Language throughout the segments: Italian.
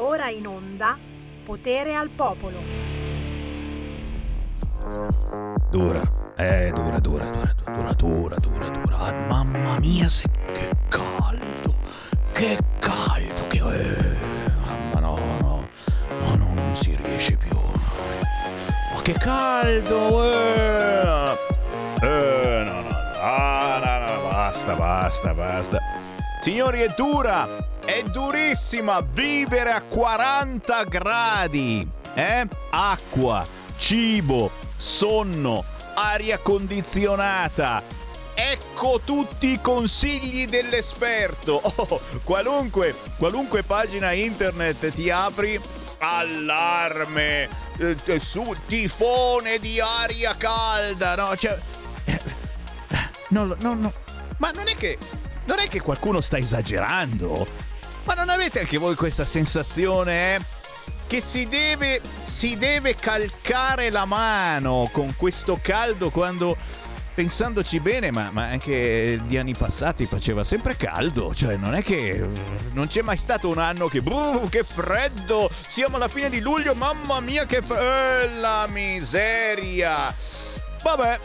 Ora in onda Potere al Popolo. Dura, eh, dura, dura, dura, dura, dura, dura, dura. Ah, mamma mia, se che caldo, che caldo, che... Eh, mamma no, no, no, no, non si riesce più. Ma che caldo, eh! Eh, no, no, ah, no, no, basta, basta, basta. Signori, è dura, è durissima vivere a 40 gradi, eh? Acqua, cibo, sonno, aria condizionata. Ecco tutti i consigli dell'esperto. Oh, qualunque, qualunque pagina internet ti apri, allarme, eh, su, tifone di aria calda, no? Cioè, eh, no, no, no. Ma non è che non è che qualcuno sta esagerando? Ma non avete anche voi questa sensazione, eh? Che si deve, si deve calcare la mano con questo caldo quando pensandoci bene, ma, ma, anche di anni passati faceva sempre caldo, cioè non è che non c'è mai stato un anno che bruh, che freddo, siamo alla fine di luglio, mamma mia che eh, la miseria. Vabbè,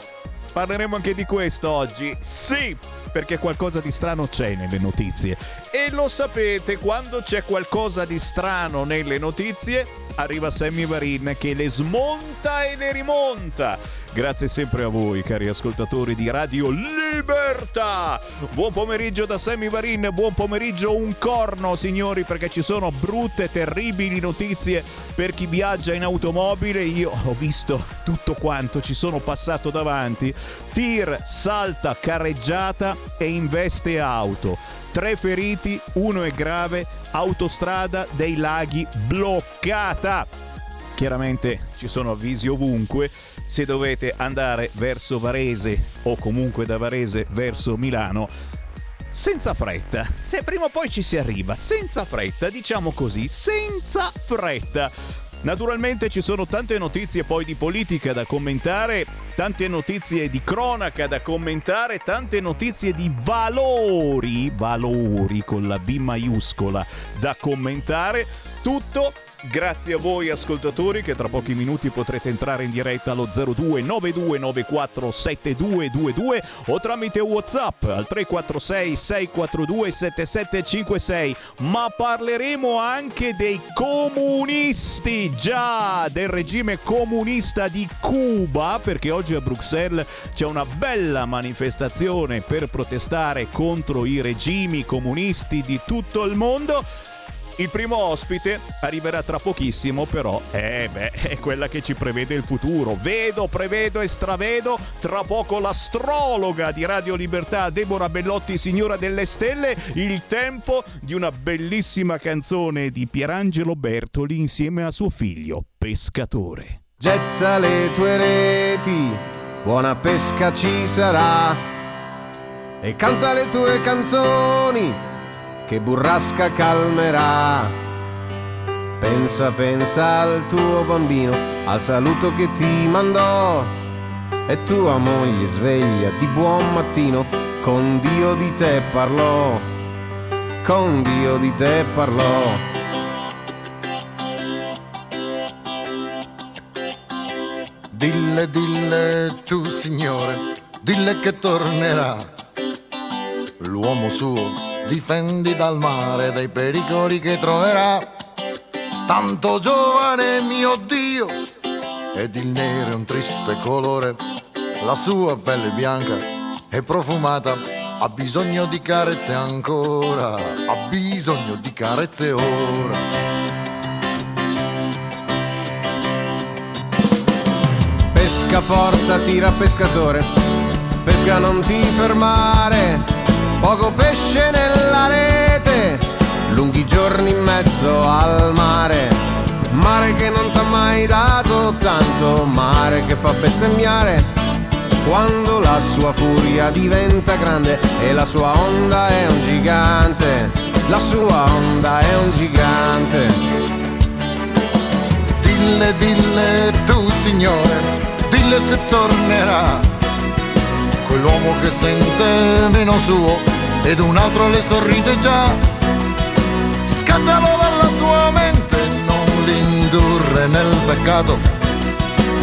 parleremo anche di questo oggi. Sì, perché qualcosa di strano c'è nelle notizie. E lo sapete, quando c'è qualcosa di strano nelle notizie, arriva Sammy Varin che le smonta e le rimonta. Grazie sempre a voi, cari ascoltatori di Radio Libertà. Buon pomeriggio da Sammy Varin, buon pomeriggio un corno, signori, perché ci sono brutte, terribili notizie per chi viaggia in automobile. Io ho visto tutto quanto ci sono passato davanti. Tir salta carreggiata e investe auto. Tre feriti, uno è grave, autostrada dei laghi bloccata. Chiaramente ci sono avvisi ovunque, se dovete andare verso Varese o comunque da Varese verso Milano, senza fretta. Se prima o poi ci si arriva, senza fretta, diciamo così, senza fretta. Naturalmente ci sono tante notizie poi di politica da commentare, tante notizie di cronaca da commentare, tante notizie di valori, valori con la B maiuscola da commentare. Tutto Grazie a voi ascoltatori che tra pochi minuti potrete entrare in diretta allo 0292947222 o tramite Whatsapp al 346 642 7756. Ma parleremo anche dei comunisti, già del regime comunista di Cuba, perché oggi a Bruxelles c'è una bella manifestazione per protestare contro i regimi comunisti di tutto il mondo. Il primo ospite arriverà tra pochissimo, però eh beh, è quella che ci prevede il futuro. Vedo, prevedo e stravedo tra poco l'astrologa di Radio Libertà, Deborah Bellotti, signora delle stelle, il tempo di una bellissima canzone di Pierangelo Bertoli insieme a suo figlio, Pescatore. Getta le tue reti, buona pesca ci sarà. E canta le tue canzoni che burrasca calmerà. Pensa, pensa al tuo bambino, al saluto che ti mandò. E tua moglie sveglia di buon mattino, con Dio di te parlò. Con Dio di te parlò. Dille, dille tu signore, dille che tornerà. L'uomo suo difendi dal mare, dai pericoli che troverà. Tanto giovane mio Dio, ed il nero è un triste colore, la sua pelle bianca è profumata, ha bisogno di carezze ancora, ha bisogno di carezze ora. Pesca forza, tira pescatore, pesca non ti fermare poco pesce nella rete, lunghi giorni in mezzo al mare, mare che non t'ha mai dato tanto, mare che fa bestemmiare. Quando la sua furia diventa grande e la sua onda è un gigante, la sua onda è un gigante. Dille, dille tu signore, dille se tornerà, quell'uomo che sente meno suo ed un altro le sorride già. Scaccialo dalla sua mente, cade nel peccato,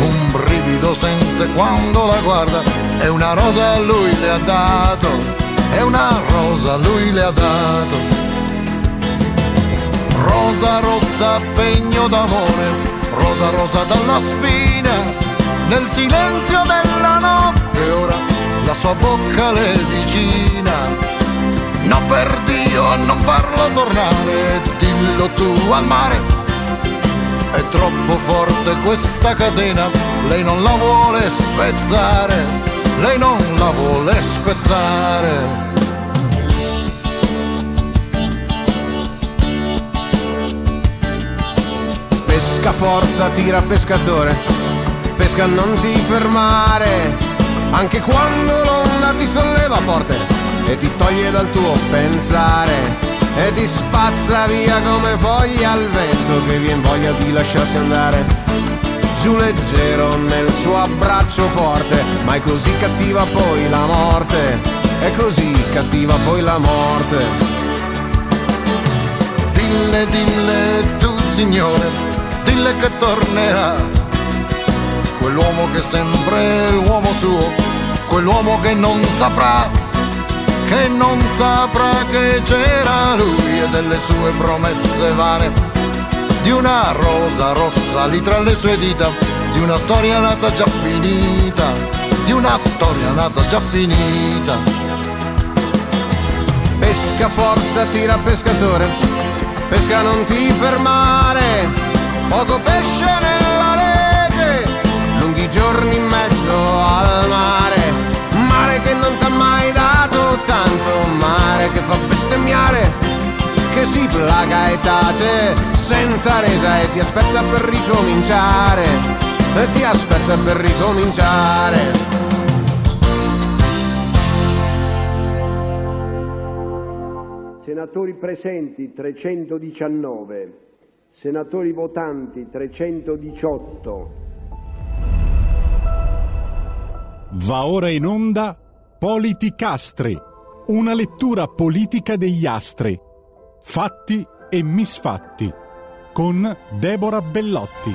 un brivido sente quando la guarda, è una rosa lui le ha dato, è una rosa lui le ha dato. Rosa rossa pegno d'amore, rosa rosa dalla spina, nel silenzio della notte ora la sua bocca le vicina No per Dio non farlo tornare, dillo tu al mare. È troppo forte questa catena, lei non la vuole spezzare, lei non la vuole spezzare. Pesca forza, tira pescatore, pesca non ti fermare, anche quando l'onda ti solleva forte e ti toglie dal tuo pensare e ti spazza via come foglia al vento che vien voglia di lasciarsi andare. Giù leggero nel suo abbraccio forte ma è così cattiva poi la morte è così cattiva poi la morte. Dille dille tu signore dille che tornerà. Quell'uomo che sempre è l'uomo suo quell'uomo che non saprà che non saprà che c'era lui e delle sue promesse vane, di una rosa rossa lì tra le sue dita, di una storia nata già finita, di una storia nata già finita. Pesca forza, tira pescatore, pesca non ti fermare, poco pesce nella rete, lunghi giorni in che fa bestemmiare, che si placa e tace senza resa e ti aspetta per ricominciare, e ti aspetta per ricominciare. Senatori presenti 319, senatori votanti 318. Va ora in onda Politicastri una lettura politica degli astri, fatti e misfatti, con Deborah Bellotti.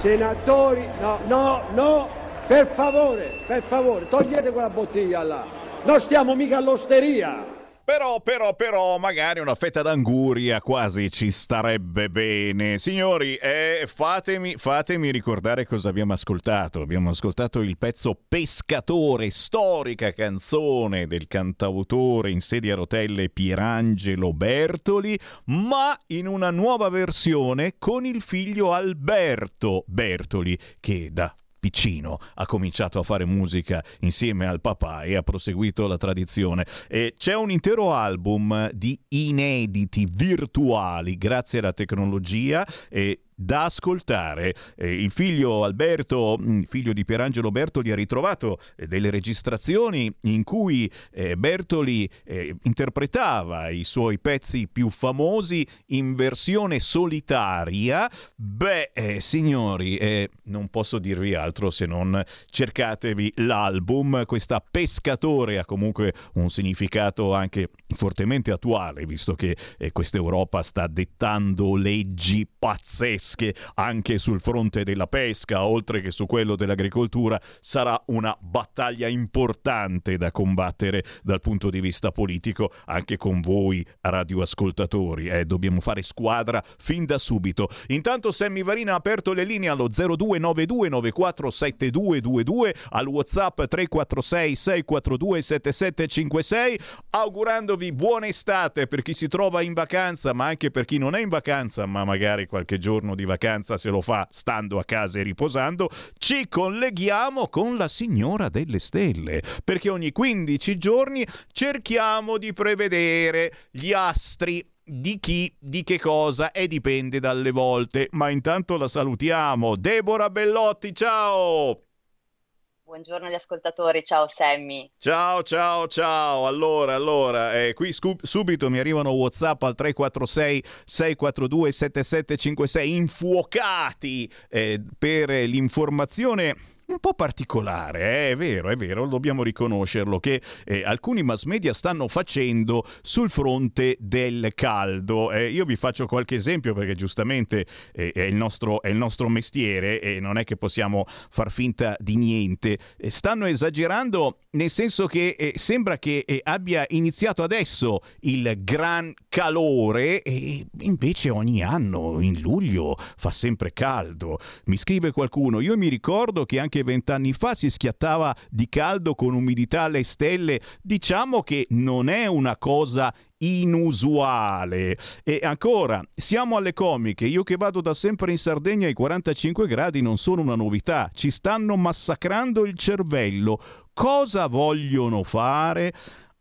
Senatori, no, no, no, per favore, per favore, togliete quella bottiglia là. Non stiamo mica all'osteria. Però, però, però, magari una fetta d'anguria quasi ci starebbe bene. Signori, eh, fatemi, fatemi ricordare cosa abbiamo ascoltato. Abbiamo ascoltato il pezzo Pescatore, storica canzone del cantautore in sedia a rotelle Pierangelo Bertoli, ma in una nuova versione con il figlio Alberto Bertoli, che da piccino ha cominciato a fare musica insieme al papà e ha proseguito la tradizione. E c'è un intero album di inediti virtuali grazie alla tecnologia e da ascoltare. Eh, il figlio Alberto, mm, figlio di Pierangelo Bertoli, ha ritrovato eh, delle registrazioni in cui eh, Bertoli eh, interpretava i suoi pezzi più famosi in versione solitaria. Beh, eh, signori, eh, non posso dirvi altro se non cercatevi l'album. Questa Pescatore ha comunque un significato anche fortemente attuale, visto che questa Europa sta dettando leggi pazzesche pesche anche sul fronte della pesca, oltre che su quello dell'agricoltura, sarà una battaglia importante da combattere dal punto di vista politico anche con voi radioascoltatori. Eh, dobbiamo fare squadra fin da subito. Intanto Sammy Varina ha aperto le linee allo 0292947222 al WhatsApp 346 642 7756 augurandovi buona estate per chi si trova in vacanza, ma anche per chi non è in vacanza, ma magari qualche giorno di di vacanza se lo fa stando a casa e riposando, ci colleghiamo con la signora delle stelle, perché ogni 15 giorni cerchiamo di prevedere gli astri di chi, di che cosa e dipende dalle volte. Ma intanto la salutiamo. Deborah Bellotti, ciao! Buongiorno agli ascoltatori, ciao Sammy. Ciao, ciao, ciao. Allora, allora, eh, qui scu- subito mi arrivano WhatsApp al 346 642 7756 infuocati eh, per l'informazione un po' particolare, eh? è vero, è vero, dobbiamo riconoscerlo, che eh, alcuni mass media stanno facendo sul fronte del caldo. Eh, io vi faccio qualche esempio perché giustamente eh, è il, nostro, è, il nostro, mestiere e non è che possiamo far finta di niente. Eh, stanno esagerando nel senso che eh, sembra che abbia iniziato adesso il gran calore e invece ogni anno in luglio fa sempre caldo. Mi scrive qualcuno, io mi ricordo che anche vent'anni fa si schiattava di caldo con umidità alle stelle. Diciamo che non è una cosa inusuale. E ancora, siamo alle comiche. Io che vado da sempre in Sardegna ai 45 gradi non sono una novità. Ci stanno massacrando il cervello. Cosa vogliono fare?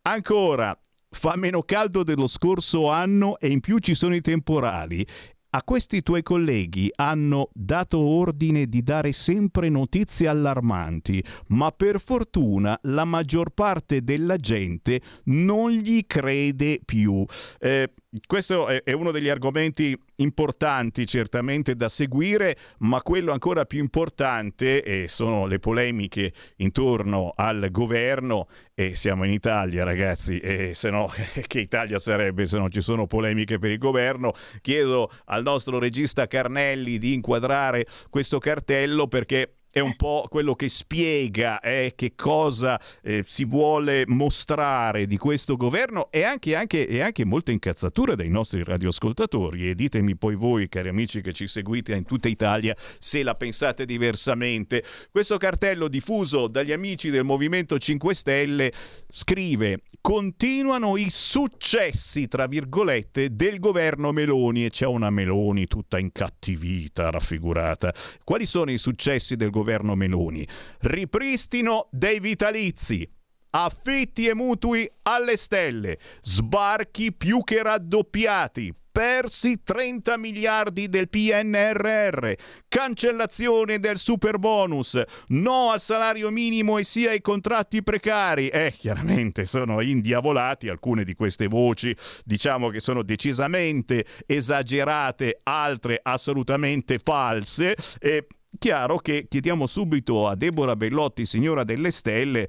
Ancora, fa meno caldo dello scorso anno e in più ci sono i temporali a questi tuoi colleghi hanno dato ordine di dare sempre notizie allarmanti, ma per fortuna la maggior parte della gente non gli crede più. Eh, questo è, uno degli argomenti importanti certamente da seguire, ma quello ancora più importante eh, sono le polemiche intorno al governo e siamo in Italia ragazzi e se no che Italia sarebbe se non ci sono polemiche per il governo. Chiedo al nostro regista Carnelli di inquadrare questo cartello perché è un po' quello che spiega eh, che cosa eh, si vuole mostrare di questo governo e anche, anche, e anche molta incazzatura dai nostri radioascoltatori. E ditemi poi voi, cari amici che ci seguite in tutta Italia, se la pensate diversamente. Questo cartello diffuso dagli amici del Movimento 5 Stelle scrive continuano i successi, tra virgolette, del governo Meloni e c'è una Meloni tutta incattivita, raffigurata. Quali sono i successi del governo? Governo Meloni. Ripristino dei vitalizi. Affitti e mutui alle stelle, sbarchi più che raddoppiati, persi 30 miliardi del PNRR, cancellazione del super bonus, no al salario minimo e sia ai contratti precari. Eh, chiaramente sono indiavolati alcune di queste voci, diciamo che sono decisamente esagerate, altre assolutamente false. E Chiaro che chiediamo subito a Deborah Bellotti, signora delle stelle,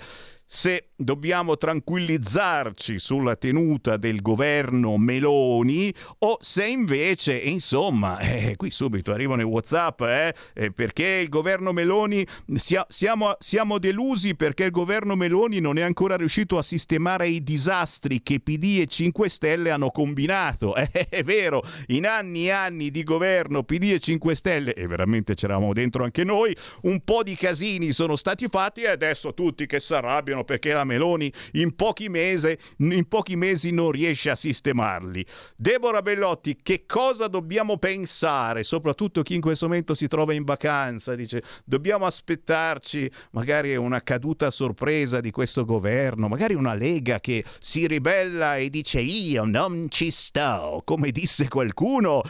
se dobbiamo tranquillizzarci sulla tenuta del governo Meloni o se invece, insomma, eh, qui subito arrivano i Whatsapp, eh, eh, perché il governo Meloni, sia, siamo, siamo, delusi perché il governo Meloni non è ancora riuscito a sistemare i disastri che PD e 5 Stelle hanno combinato. Eh, è vero, in anni e anni di governo PD e 5 Stelle, e veramente c'eravamo dentro anche noi, un po' di casini sono stati fatti e adesso tutti che si arrabbiano governo perché la Meloni in pochi, mesi, in pochi mesi non riesce a sistemarli. Deborah Bellotti, che cosa dobbiamo pensare, soprattutto chi in questo momento si trova in vacanza, dice dobbiamo aspettarci magari una caduta sorpresa di questo governo, magari una Lega che si ribella e dice io non ci sto, come disse qualcuno.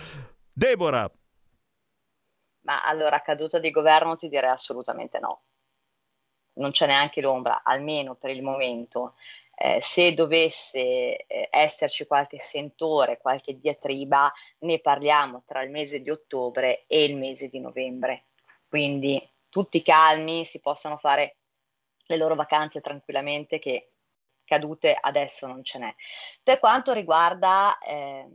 Deborah. Ma allora, caduta di governo ti direi assolutamente no non c'è neanche l'ombra, almeno per il momento. Eh, se dovesse eh, esserci qualche sentore, qualche diatriba, ne parliamo tra il mese di ottobre e il mese di novembre. Quindi tutti calmi, si possono fare le loro vacanze tranquillamente che cadute adesso non ce n'è. Per quanto riguarda eh,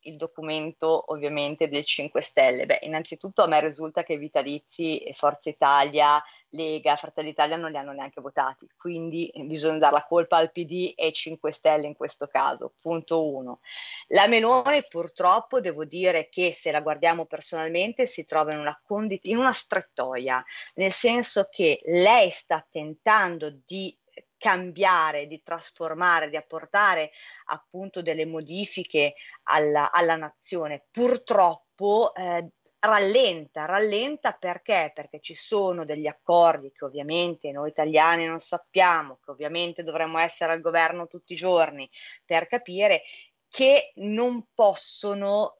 il documento ovviamente del 5 Stelle, beh, innanzitutto a me risulta che vitalizi e Forza Italia Lega, Fratelli d'Italia non li hanno neanche votati, quindi bisogna dare la colpa al PD e 5 Stelle in questo caso. Punto uno. La Meloni purtroppo devo dire che se la guardiamo personalmente si trova in una, condi- in una strettoia, nel senso che lei sta tentando di cambiare, di trasformare, di apportare appunto delle modifiche alla, alla nazione. Purtroppo eh, rallenta, rallenta perché? Perché ci sono degli accordi che ovviamente noi italiani non sappiamo, che ovviamente dovremmo essere al governo tutti i giorni per capire che non possono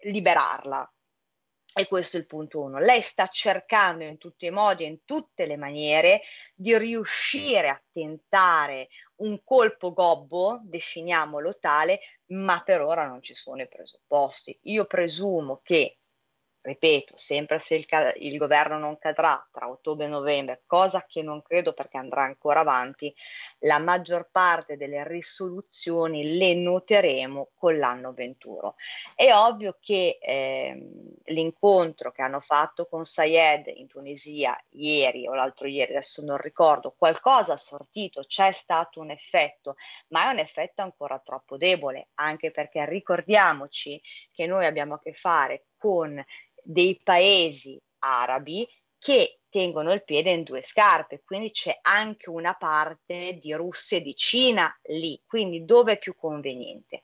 liberarla. E questo è il punto uno. Lei sta cercando in tutti i modi e in tutte le maniere di riuscire a tentare un colpo gobbo, definiamolo tale, ma per ora non ci sono i presupposti. Io presumo che ripeto, sempre se il, ca- il, governo non cadrà tra ottobre e novembre, cosa che non credo perché andrà ancora avanti, la maggior parte delle risoluzioni le noteremo con l'anno 21. È ovvio che eh, l'incontro che hanno fatto con Sayed in Tunisia ieri o l'altro ieri, adesso non ricordo, qualcosa ha sortito, c'è stato un effetto, ma è un effetto ancora troppo debole, anche perché ricordiamoci che noi abbiamo a che fare con dei paesi arabi che tengono il piede in due scarpe, quindi c'è anche una parte di Russia e di Cina lì, quindi dove è più conveniente.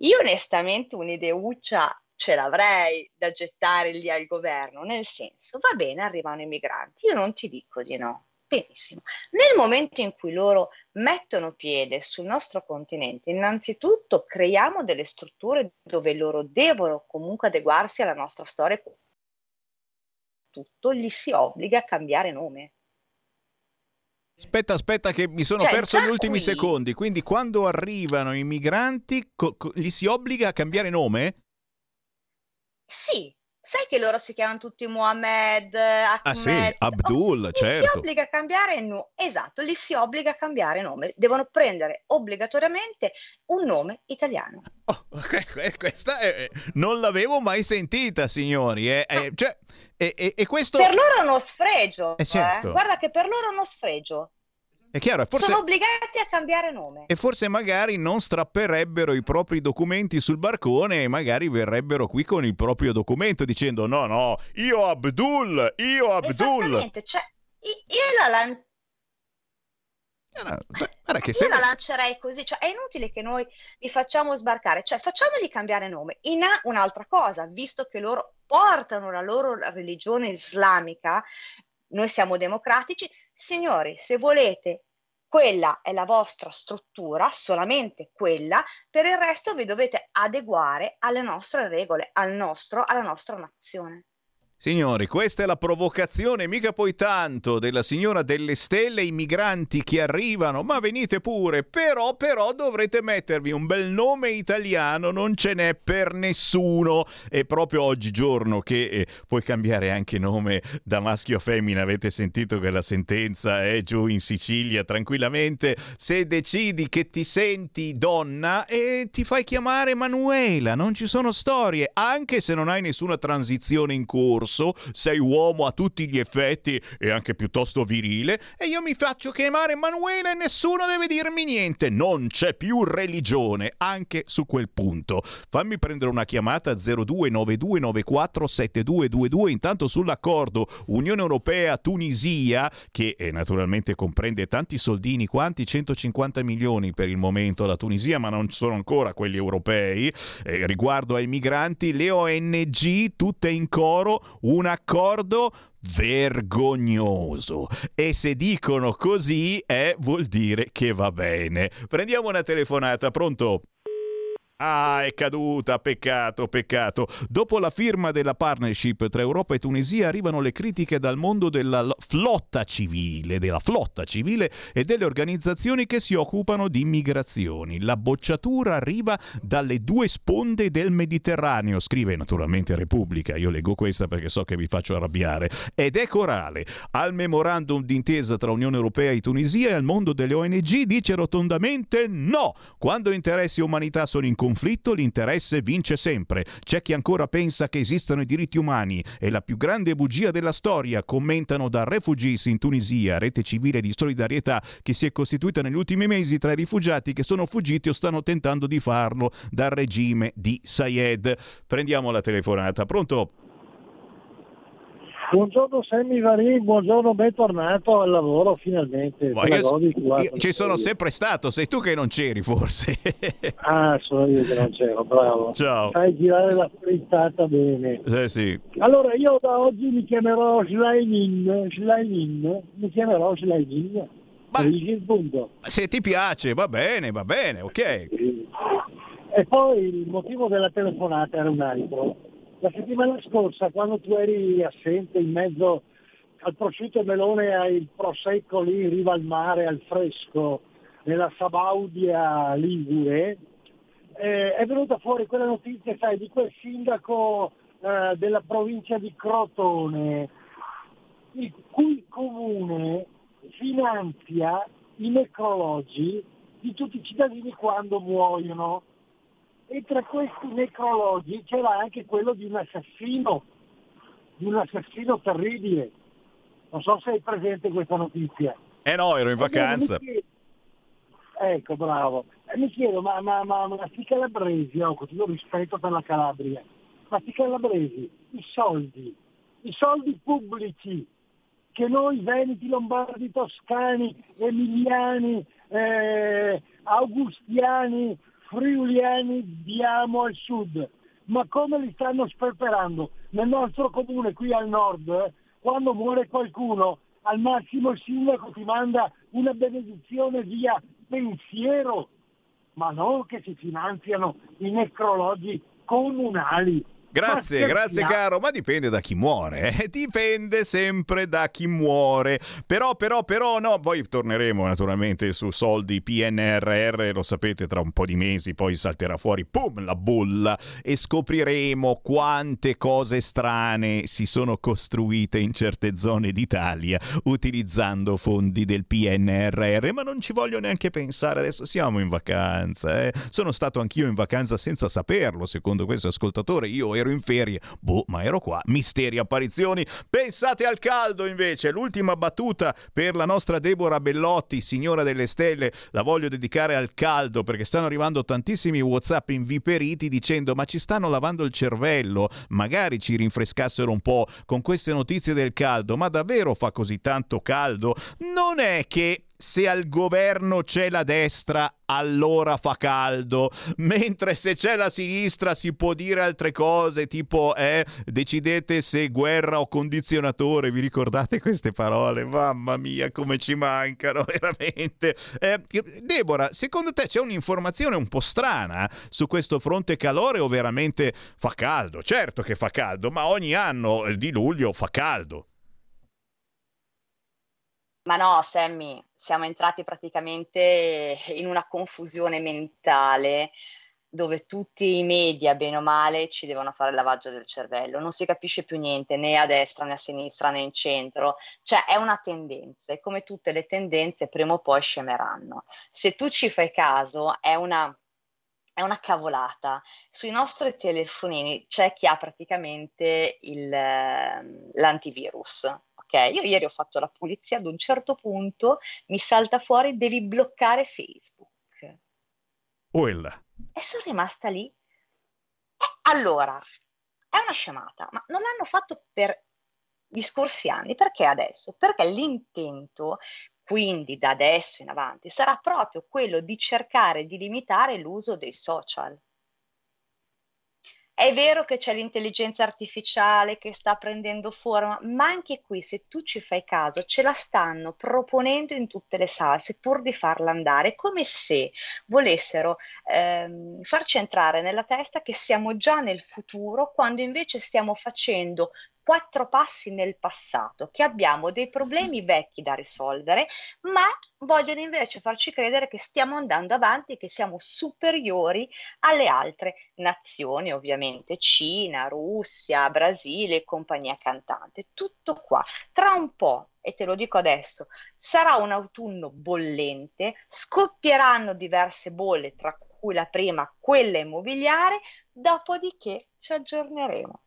Io onestamente un'ideuccia ce l'avrei da gettare lì al governo, nel senso, va bene, arrivano i migranti, io non ti dico di no, benissimo. Nel momento in cui loro mettono piede sul nostro continente, innanzitutto creiamo delle strutture dove loro devono comunque adeguarsi alla nostra storia, tutto gli si obbliga a cambiare nome. Aspetta, aspetta, che mi sono cioè, perso gli ultimi qui... secondi. Quindi, quando arrivano i migranti, co- co- gli si obbliga a cambiare nome? Sì, sai che loro si chiamano tutti Mohamed, Ahmed, ah sì, Abdul, oh, certo. si obbliga a cambiare nome, esatto, li si obbliga a cambiare nome, devono prendere obbligatoriamente un nome italiano. Oh, questa è, non l'avevo mai sentita, signori, eh, eh, cioè, e, e, e questo... Per loro è uno sfregio, eh, certo. eh. guarda che per loro è uno sfregio. È chiaro, forse... Sono obbligati a cambiare nome. E forse magari non strapperebbero i propri documenti sul barcone e magari verrebbero qui con il proprio documento dicendo no, no, io Abdul, io Abdul. Esattamente, cioè, io la lancio Guarda che io se... la lancerei così, cioè è inutile che noi li facciamo sbarcare, cioè facciamoli cambiare nome. In A un'altra cosa, visto che loro portano la loro religione islamica, noi siamo democratici, signori, se volete quella è la vostra struttura, solamente quella, per il resto vi dovete adeguare alle nostre regole, al nostro, alla nostra nazione. Signori, questa è la provocazione, mica poi tanto, della signora delle stelle, i migranti che arrivano, ma venite pure, però, però dovrete mettervi un bel nome italiano, non ce n'è per nessuno. E proprio oggigiorno che eh, puoi cambiare anche nome da maschio a femmina, avete sentito che la sentenza è giù in Sicilia tranquillamente, se decidi che ti senti donna e eh, ti fai chiamare Manuela, non ci sono storie, anche se non hai nessuna transizione in corso corso, sei uomo a tutti gli effetti e anche piuttosto virile, e io mi faccio chiamare Emanuele e nessuno deve dirmi niente. Non c'è più religione, anche su quel punto. Fammi prendere una chiamata 0292947222, intanto sull'accordo Unione Europea-Tunisia, che eh, naturalmente comprende tanti soldini, quanti 150 milioni per il momento la Tunisia, ma non sono ancora quelli europei, eh, riguardo ai migranti, le ONG tutte in coro un accordo vergognoso. E se dicono così, eh, vuol dire che va bene. Prendiamo una telefonata, pronto? Ah, è caduta, peccato, peccato. Dopo la firma della partnership tra Europa e Tunisia arrivano le critiche dal mondo della flotta civile, della flotta civile e delle organizzazioni che si occupano di migrazioni. La bocciatura arriva dalle due sponde del Mediterraneo, scrive naturalmente Repubblica, io leggo questa perché so che vi faccio arrabbiare, ed è corale. Al memorandum d'intesa tra Unione Europea e Tunisia e al mondo delle ONG dice rotondamente no, quando interessi umanità sono in conflitto l'interesse vince sempre. C'è chi ancora pensa che esistano i diritti umani. È la più grande bugia della storia, commentano da Refugees in Tunisia, rete civile di solidarietà che si è costituita negli ultimi mesi tra i rifugiati che sono fuggiti o stanno tentando di farlo dal regime di Sayed. Prendiamo la telefonata. Pronto? Buongiorno Sammy Varin, buongiorno, bentornato al lavoro finalmente. Io, io ci sono sempre stato, sei tu che non c'eri forse. ah, sono io che non c'ero, bravo. Ciao. Fai girare la frittata bene. Eh, sì. Allora io da oggi mi chiamerò Schleinin, Schleinin, mi chiamerò Schleinin. Ma, se ti piace, va bene, va bene, ok. E poi il motivo della telefonata era un altro la settimana scorsa, quando tu eri assente in mezzo al prosciutto e melone al prosecco lì in riva al mare, al fresco, nella Sabaudia Ligure, eh, è venuta fuori quella notizia, sai, di quel sindaco eh, della provincia di Crotone, il cui comune finanzia i necrologi di tutti i cittadini quando muoiono. E tra questi necrologi c'era anche quello di un assassino, di un assassino terribile. Non so se hai presente questa notizia. Eh no, ero in vacanza. Ecco, bravo. E mi chiedo, ma, ma, ma, ma sti calabresi, ho con tutto rispetto per la Calabria, ma sti calabresi, i soldi, i soldi pubblici che noi veneti, lombardi, toscani, emiliani, eh, augustiani, friuliani diamo al sud, ma come li stanno sperperando? Nel nostro comune qui al nord, eh, quando muore qualcuno, al massimo il sindaco ti manda una benedizione via pensiero, ma non che si finanziano i necrologi comunali. Grazie, grazie caro, ma dipende da chi muore, eh? dipende sempre da chi muore. Però, però, però, no, poi torneremo naturalmente su soldi PNRR, lo sapete, tra un po' di mesi poi salterà fuori, pum, la bolla e scopriremo quante cose strane si sono costruite in certe zone d'Italia utilizzando fondi del PNRR, ma non ci voglio neanche pensare, adesso siamo in vacanza, eh? Sono stato anch'io in vacanza senza saperlo, secondo questo ascoltatore, io ero ero in ferie. Boh, ma ero qua. Misteri, apparizioni. Pensate al caldo invece. L'ultima battuta per la nostra Deborah Bellotti, signora delle stelle. La voglio dedicare al caldo perché stanno arrivando tantissimi WhatsApp inviperiti dicendo ma ci stanno lavando il cervello. Magari ci rinfrescassero un po' con queste notizie del caldo. Ma davvero fa così tanto caldo? Non è che se al governo c'è la destra, allora fa caldo, mentre se c'è la sinistra si può dire altre cose, tipo eh, decidete se guerra o condizionatore, vi ricordate queste parole? Mamma mia, come ci mancano veramente. Eh, Deborah, secondo te c'è un'informazione un po' strana su questo fronte calore o veramente fa caldo? Certo che fa caldo, ma ogni anno di luglio fa caldo. Ma no, Sammy, siamo entrati praticamente in una confusione mentale dove tutti i media, bene o male, ci devono fare il lavaggio del cervello. Non si capisce più niente né a destra né a sinistra né in centro. Cioè è una tendenza e come tutte le tendenze prima o poi scemeranno. Se tu ci fai caso è una, è una cavolata. Sui nostri telefonini c'è chi ha praticamente il, ehm, l'antivirus ok, io ieri ho fatto la pulizia, ad un certo punto mi salta fuori, devi bloccare Facebook. Uella. E sono rimasta lì. Eh, allora, è una scemata, ma non l'hanno fatto per gli scorsi anni, perché adesso? Perché l'intento quindi da adesso in avanti sarà proprio quello di cercare di limitare l'uso dei social. È vero che c'è l'intelligenza artificiale che sta prendendo forma, ma anche qui, se tu ci fai caso, ce la stanno proponendo in tutte le salse pur di farla andare, come se volessero ehm, farci entrare nella testa che siamo già nel futuro, quando invece stiamo facendo quattro passi nel passato, che abbiamo dei problemi vecchi da risolvere, ma vogliono invece farci credere che stiamo andando avanti e che siamo superiori alle altre nazioni, ovviamente Cina, Russia, Brasile e compagnia cantante. Tutto qua. Tra un po', e te lo dico adesso, sarà un autunno bollente, scoppieranno diverse bolle, tra cui la prima, quella immobiliare, dopodiché ci aggiorneremo.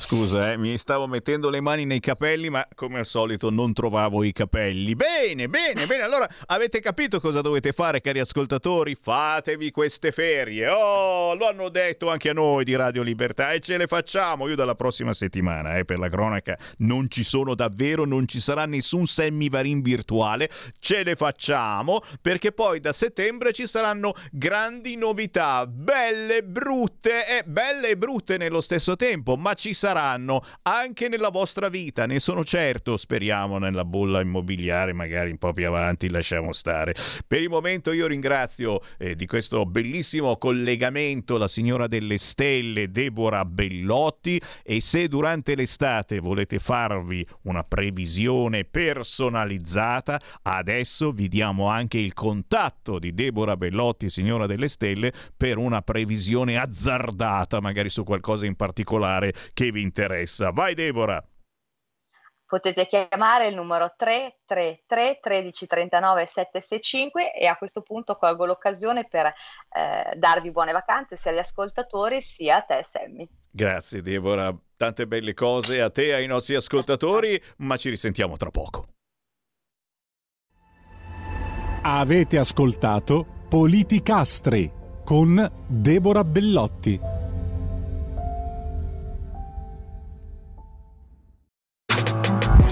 Scusa, eh, mi stavo mettendo le mani nei capelli, ma come al solito non trovavo i capelli. Bene, bene, bene. Allora avete capito cosa dovete fare, cari ascoltatori? Fatevi queste ferie. Oh, lo hanno detto anche a noi di Radio Libertà e ce le facciamo. Io dalla prossima settimana, eh, per la cronaca, non ci sono davvero, non ci sarà nessun semivarin virtuale. Ce le facciamo perché poi da settembre ci saranno grandi novità, belle, brutte e eh, belle e brutte nello stesso tempo, ma ci saranno saranno anche nella vostra vita, ne sono certo, speriamo nella bolla immobiliare, magari un po' più avanti lasciamo stare. Per il momento io ringrazio eh, di questo bellissimo collegamento la signora delle stelle Deborah Bellotti e se durante l'estate volete farvi una previsione personalizzata, adesso vi diamo anche il contatto di Deborah Bellotti, signora delle stelle, per una previsione azzardata, magari su qualcosa in particolare che vi interessa. Vai Deborah! potete chiamare il numero 333 13 39 765 e a questo punto colgo l'occasione per eh, darvi buone vacanze sia agli ascoltatori sia a te Sammy. Grazie Deborah, tante belle cose a te e ai nostri ascoltatori, ma ci risentiamo tra poco. Avete ascoltato Politicastri con Deborah Bellotti.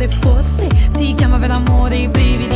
Cuore. Forse si chiama vero amore. I brividi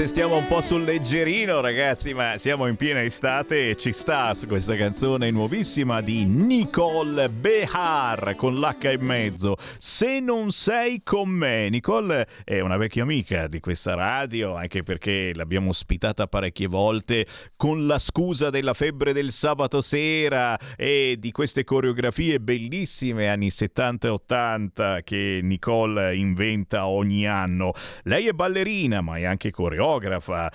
se stiamo un po' sul leggerino, ragazzi, ma siamo in piena estate e ci sta questa canzone nuovissima di Nicole Behar con l'H in mezzo. Se non sei con me, Nicole è una vecchia amica di questa radio, anche perché l'abbiamo ospitata parecchie volte con la scusa della febbre del sabato sera e di queste coreografie bellissime anni 70 e 80 che Nicole inventa ogni anno. Lei è ballerina, ma è anche coreografa fotografa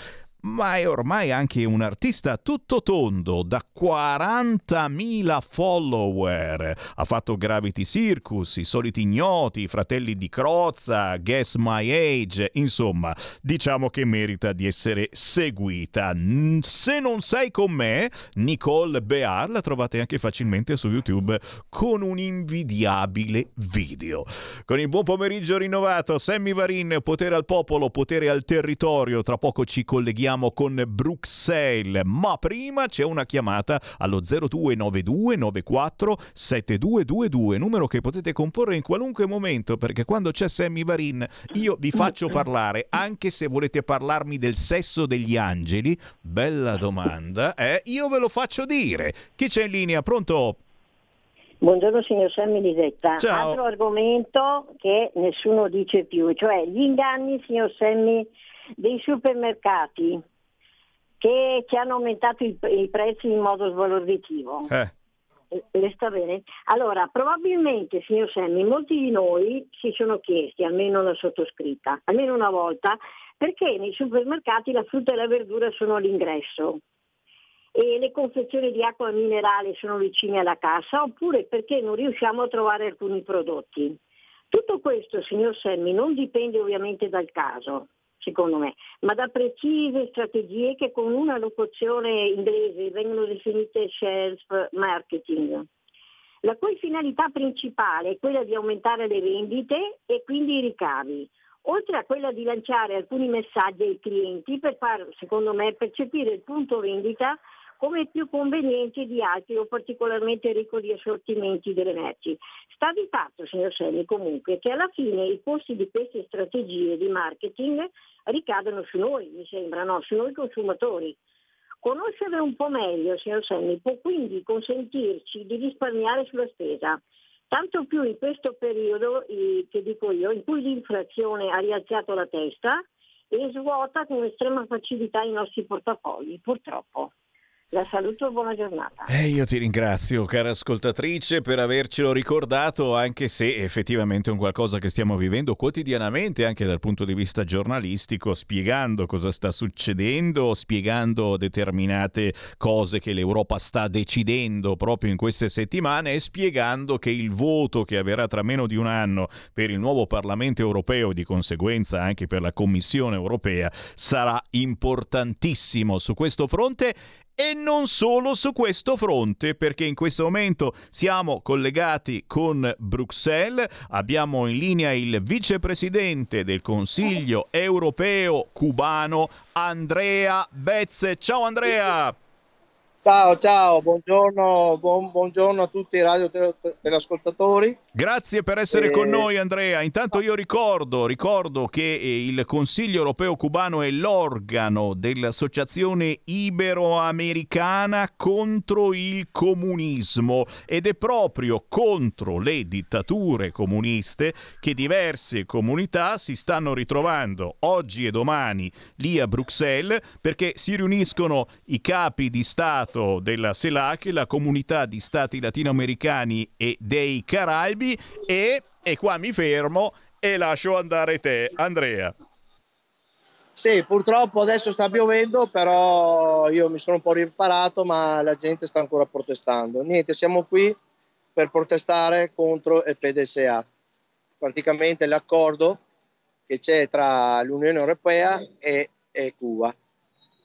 ma è ormai anche un artista tutto tondo da 40.000 follower. Ha fatto Gravity Circus, I Soliti Ignoti, I Fratelli di Crozza, Guess My Age, insomma, diciamo che merita di essere seguita. Se non sei con me, Nicole Bear la trovate anche facilmente su YouTube con un invidiabile video. Con il buon pomeriggio rinnovato, Sammy Varin, potere al popolo, potere al territorio. Tra poco ci colleghiamo con Bruxelles, ma prima c'è una chiamata allo 0292 94 7222, numero che potete comporre in qualunque momento, perché quando c'è Sammy Varin io vi faccio parlare, anche se volete parlarmi del sesso degli angeli, bella domanda, eh? io ve lo faccio dire. Chi c'è in linea? Pronto? Buongiorno signor Sammy Lisetta. Ciao. Altro argomento che nessuno dice più, cioè gli inganni, signor Sammy, dei supermercati che ci hanno aumentato i, i prezzi in modo svalorditivo. Eh. Eh, Le sta bene? Allora, probabilmente, signor Sammy, molti di noi si sono chiesti, almeno la sottoscritta, almeno una volta, perché nei supermercati la frutta e la verdura sono all'ingresso e le confezioni di acqua minerale sono vicine alla cassa, oppure perché non riusciamo a trovare alcuni prodotti. Tutto questo, signor Semmi, non dipende ovviamente dal caso, secondo me, ma da precise strategie che con una locuzione inglese vengono definite shelf marketing, la cui finalità principale è quella di aumentare le vendite e quindi i ricavi, oltre a quella di lanciare alcuni messaggi ai clienti per far, secondo me, percepire il punto vendita come più conveniente di altri o particolarmente ricco di assortimenti delle merci. Sta di fatto, signor Selli, comunque, che alla fine i costi di queste strategie di marketing ricadono su noi, mi sembra, no? su noi consumatori. Conoscere un po' meglio, signor Selli, può quindi consentirci di risparmiare sulla spesa. Tanto più in questo periodo, eh, che dico io, in cui l'inflazione ha rialzato la testa e svuota con estrema facilità i nostri portafogli, purtroppo. La saluto e buona giornata. Eh, io ti ringrazio, cara ascoltatrice, per avercelo ricordato, anche se effettivamente è un qualcosa che stiamo vivendo quotidianamente, anche dal punto di vista giornalistico, spiegando cosa sta succedendo, spiegando determinate cose che l'Europa sta decidendo proprio in queste settimane e spiegando che il voto che avverrà tra meno di un anno per il nuovo Parlamento europeo e di conseguenza anche per la Commissione europea sarà importantissimo su questo fronte e non solo su questo fronte, perché in questo momento siamo collegati con Bruxelles, abbiamo in linea il vicepresidente del Consiglio europeo cubano Andrea Bezze. Ciao Andrea! Ciao, ciao, buongiorno, buon- buongiorno a tutti i radio tele- teleascoltatori. Grazie per essere Eh, con noi Andrea. Intanto io ricordo, ricordo che eh, il Consiglio europeo cubano è l'organo dell'Associazione Ibero-Americana contro il comunismo ed è proprio contro le dittature comuniste che diverse comunità si stanno ritrovando oggi e domani lì a Bruxelles perché si riuniscono i capi di Stato della CELAC, la comunità di stati latinoamericani e dei Caraibi e, e qua mi fermo e lascio andare te, Andrea. Sì, purtroppo adesso sta piovendo, però io mi sono un po' riparato, ma la gente sta ancora protestando. Niente, siamo qui per protestare contro il PDSA, praticamente l'accordo che c'è tra l'Unione Europea e, e Cuba.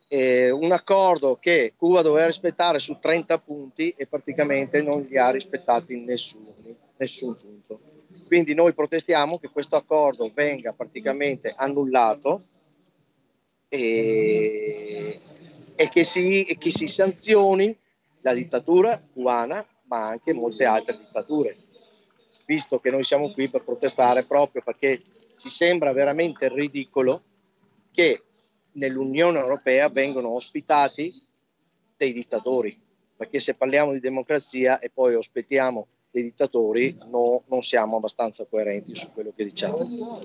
È un accordo che Cuba doveva rispettare su 30 punti e praticamente non li ha rispettati in nessun, punto. Quindi noi protestiamo che questo accordo venga praticamente annullato e, e che, si, e che si sanzioni la dittatura cubana, ma anche molte altre dittature, visto che noi siamo qui per protestare proprio perché ci sembra veramente ridicolo che nell'Unione Europea vengono ospitati dei dittatori, perché se parliamo di democrazia e poi ospitiamo dei dittatori no- non siamo abbastanza coerenti su quello che diciamo.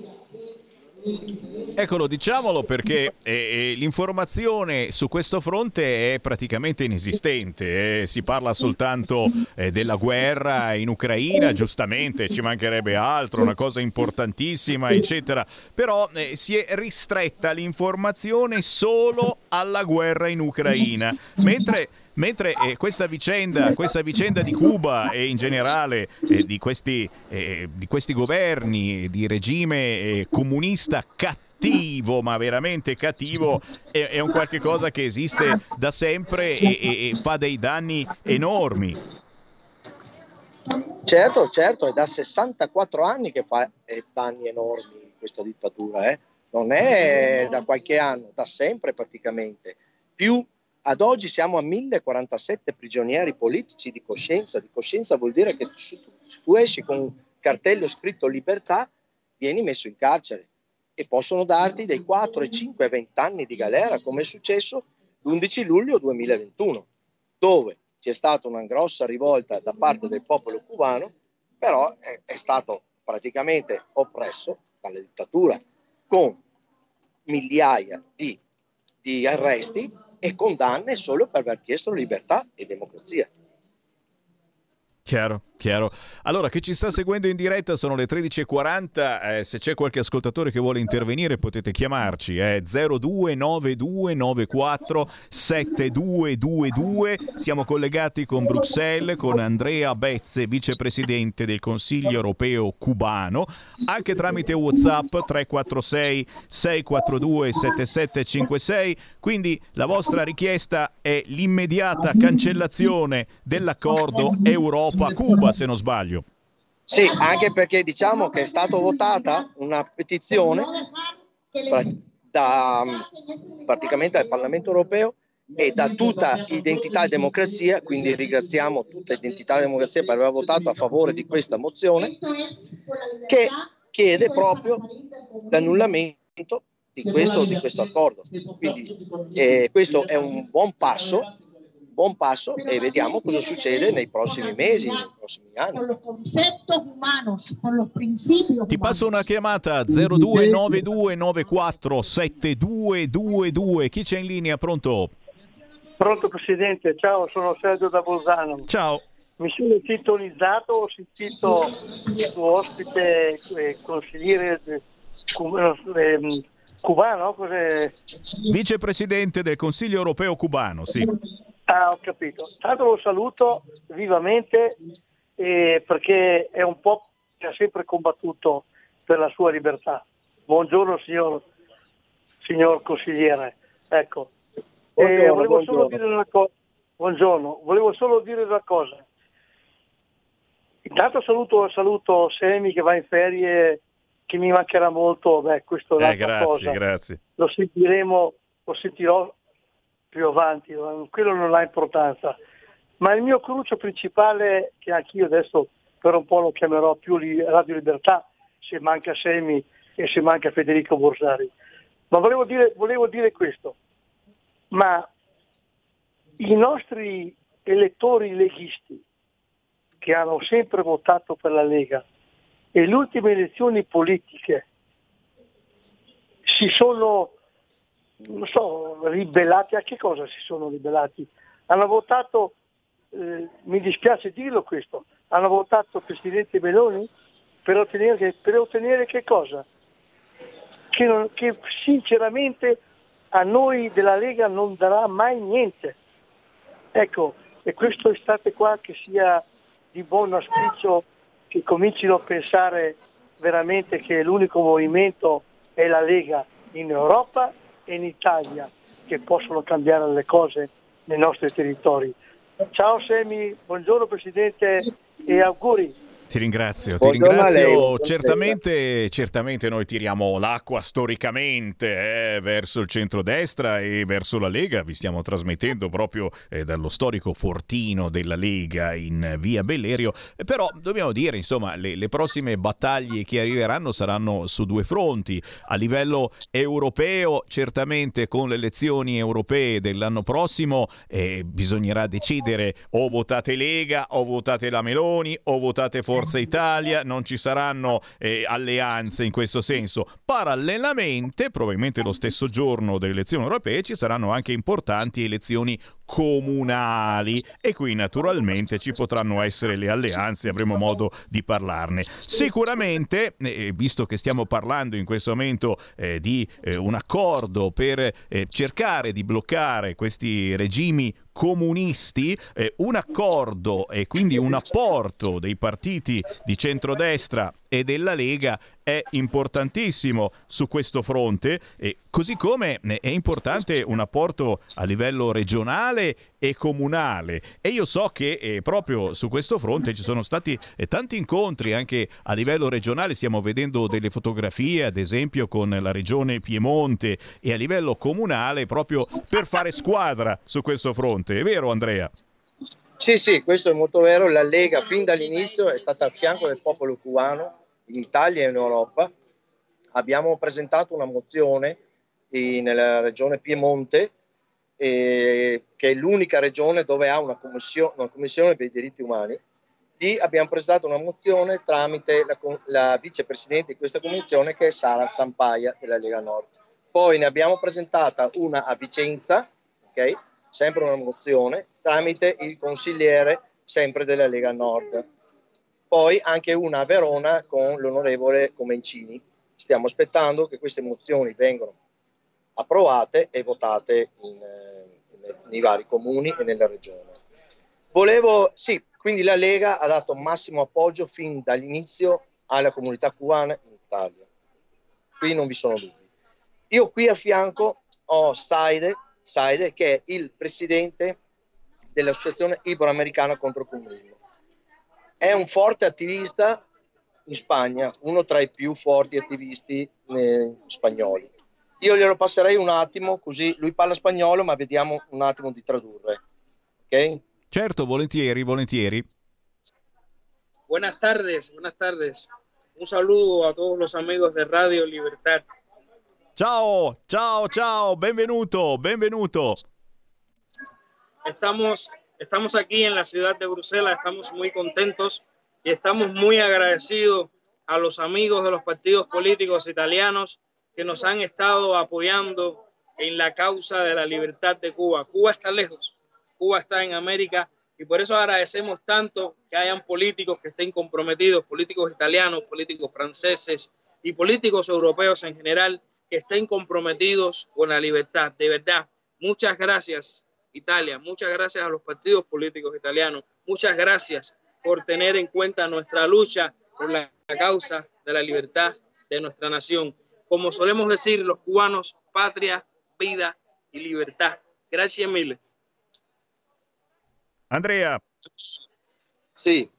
Eccolo, diciamolo perché eh, eh, l'informazione su questo fronte è praticamente inesistente. eh. Si parla soltanto eh, della guerra in Ucraina, giustamente, ci mancherebbe altro, una cosa importantissima, eccetera. Però eh, si è ristretta l'informazione solo alla guerra in Ucraina, mentre Mentre eh, questa, vicenda, questa vicenda di Cuba e in generale eh, di, questi, eh, di questi governi di regime eh, comunista cattivo, ma veramente cattivo, è, è un qualche cosa che esiste da sempre e, e- e fa dei danni enormi. Certo, certo, è da 64 anni che fa eh, danni enormi questa dittatura, eh. non è da qualche anno, da sempre praticamente. Più ad oggi siamo a 1047 prigionieri politici di coscienza. Di coscienza vuol dire che se tu, esci con un cartello scritto libertà, vieni messo in carcere e possono darti dai 4 ai 5 ai 20 anni di galera, come è successo l'11 luglio 2021, dove c'è stata una grossa rivolta da parte del popolo cubano, però è, è stato praticamente oppresso dalla dittatura con migliaia di, di arresti e condanne solo per aver chiesto libertà e democrazia. Chiaro, chiaro. Allora, chi ci sta seguendo in diretta sono le 13.40, eh, se c'è qualche ascoltatore che vuole intervenire potete chiamarci, è 0292947222, siamo collegati con Bruxelles, con Andrea Bezze, vicepresidente del Consiglio europeo cubano, anche tramite Whatsapp 346 642 7756, quindi la vostra richiesta è l'immediata cancellazione dell'accordo Europa-Cuba, se non sbaglio. Sì, anche perché diciamo che è stata votata una petizione da, praticamente dal Parlamento europeo e da tutta Identità e Democrazia, quindi ringraziamo tutta Identità e Democrazia per aver votato a favore di questa mozione, che chiede proprio l'annullamento di questo, di questo accordo. Quindi eh, questo è un buon passo, buon passo e vediamo cosa succede nei prossimi mesi, nei prossimi anni. Ti passo una chiamata 0292947222. Chi c'è in linea? Pronto? Pronto Presidente, ciao, sono Sergio da Bolzano. Ciao. Mi sono sintonizzato, ho sentito il tuo ospite eh, consigliere eh, cu- ehm, cubano, cos'è? Vicepresidente del Consiglio europeo cubano, sì. Ah, ho capito. Tanto lo saluto vivamente eh, perché è un po' che ha sempre combattuto per la sua libertà. Buongiorno signor, signor consigliere. Ecco. Eh, Buongiorno, volevo solo buongiorno. dire una cosa. Buongiorno, volevo solo dire una cosa. Intanto saluto, saluto Semi che va in ferie, che mi mancherà molto, beh, questo è Eh, grazie, cosa. grazie. Lo sentiremo, lo sentirò più avanti, quello non ha importanza. Ma il mio crucio principale, che anch'io adesso per un po' lo chiamerò più Radio Libertà, se manca Semi e se manca Federico Borsari. Ma volevo dire, volevo dire questo, ma i nostri elettori leghisti che hanno sempre votato per la Lega e le ultime elezioni politiche si sono, non so, ribellati a che cosa si sono ribellati? Hanno votato, eh, mi dispiace dirlo questo, hanno votato Presidente Meloni per ottenere, per ottenere che cosa? Che, non- che sinceramente a noi della Lega non darà mai niente. Ecco, e questo estate qua che sia di buon auspicio che comincino a pensare veramente che l'unico movimento è la Lega in Europa e in Italia che possono cambiare le cose nei nostri territori. Ciao Semi, buongiorno Presidente e auguri. Ti ringrazio, ti ringrazio. Certamente, certamente noi tiriamo l'acqua storicamente eh, verso il centrodestra e verso la Lega. Vi stiamo trasmettendo proprio eh, dallo storico fortino della Lega in via Bellerio. Eh, Però dobbiamo dire, insomma, le, le prossime battaglie che arriveranno saranno su due fronti. A livello europeo, certamente con le elezioni europee dell'anno prossimo eh, bisognerà decidere o votate Lega o votate la Meloni o votate Forza Forza Italia, non ci saranno eh, alleanze in questo senso. Parallelamente, probabilmente lo stesso giorno delle elezioni europee, ci saranno anche importanti elezioni comunali e qui naturalmente ci potranno essere le alleanze, avremo modo di parlarne. Sicuramente, eh, visto che stiamo parlando in questo momento eh, di eh, un accordo per eh, cercare di bloccare questi regimi comunisti, eh, un accordo e quindi un apporto dei partiti di centrodestra e della Lega è importantissimo su questo fronte, e così come è importante un apporto a livello regionale e comunale. E io so che eh, proprio su questo fronte ci sono stati eh, tanti incontri anche a livello regionale, stiamo vedendo delle fotografie ad esempio con la regione Piemonte e a livello comunale proprio per fare squadra su questo fronte. È vero Andrea? Sì, sì, questo è molto vero. La Lega fin dall'inizio è stata a fianco del popolo cubano in Italia e in Europa. Abbiamo presentato una mozione nella regione Piemonte, eh, che è l'unica regione dove ha una, commissio- una commissione per i diritti umani. Lì abbiamo presentato una mozione tramite la, la vicepresidente di questa commissione che è Sara Sampaia della Lega Nord. Poi ne abbiamo presentata una a Vicenza, ok? sempre una mozione, tramite il consigliere sempre della Lega Nord. Poi anche una a Verona con l'onorevole Comencini. Stiamo aspettando che queste mozioni vengano approvate e votate in, eh, nei vari comuni e nella regione. Volevo, sì, quindi la Lega ha dato massimo appoggio fin dall'inizio alla comunità cubana in Italia. Qui non vi sono dubbi. Io qui a fianco ho Saide, Saide che è il presidente dell'Associazione Iberoamericana contro il Comunismo. È un forte attivista in Spagna, uno tra i più forti attivisti eh, spagnoli. Io glielo passerei un attimo, così lui parla spagnolo, ma vediamo un attimo di tradurre. Ok? Certo, volentieri, volentieri. Buenas tardes, buenas tardes. Un saludo a todos los amigos de Radio Libertad. Ciao, ciao, ciao, benvenuto, benvenuto. Estamos, estamos aquí en la ciudad de Bruselas, estamos muy contentos y estamos muy agradecidos a los amigos de los partidos políticos italianos que nos han estado apoyando en la causa de la libertad de Cuba. Cuba está lejos, Cuba está en América y por eso agradecemos tanto que hayan políticos que estén comprometidos, políticos italianos, políticos franceses y políticos europeos en general que estén comprometidos con la libertad. De verdad, muchas gracias Italia, muchas gracias a los partidos políticos italianos, muchas gracias por tener en cuenta nuestra lucha por la, causa de la libertad de nuestra nación. Como solemos decir los cubanos, patria, vida y libertad. Gracias mille. Andrea. Sì.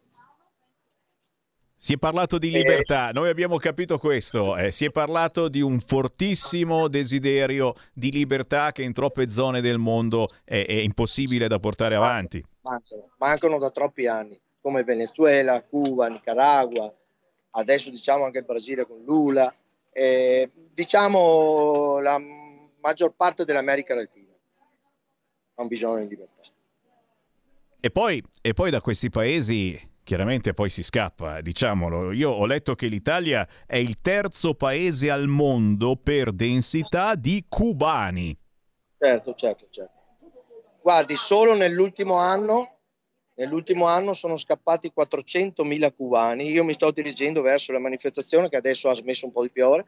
Si è parlato di libertà, noi abbiamo capito questo, eh, si è parlato di un fortissimo desiderio di libertà che in troppe zone del mondo è, è impossibile da portare avanti. Mancano, mancano da troppi anni, come Venezuela, Cuba, Nicaragua, adesso diciamo anche il Brasile con Lula, eh, diciamo la maggior parte dell'America Latina ha un bisogno di libertà. E poi, e poi da questi paesi chiaramente poi si scappa, diciamolo. Io ho letto che l'Italia è il terzo paese al mondo per densità di cubani. Certo, certo, certo. Guardi, solo nell'ultimo anno, nell'ultimo anno sono scappati 400.000 cubani. Io mi sto dirigendo verso la manifestazione che adesso ha smesso un po' di piovere.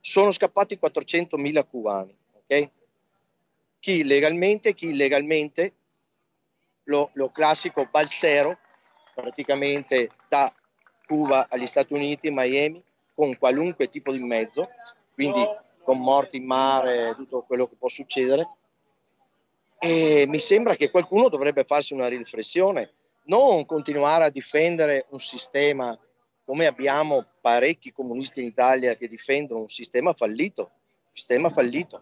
Sono scappati 400.000 cubani, ok? Chi legalmente, chi illegalmente, lo, lo classico balsero, praticamente da Cuba agli Stati Uniti, Miami, con qualunque tipo di mezzo, quindi con morti in mare, tutto quello che può succedere. E mi sembra che qualcuno dovrebbe farsi una riflessione, non continuare a difendere un sistema come abbiamo parecchi comunisti in Italia che difendono un sistema fallito, sistema fallito,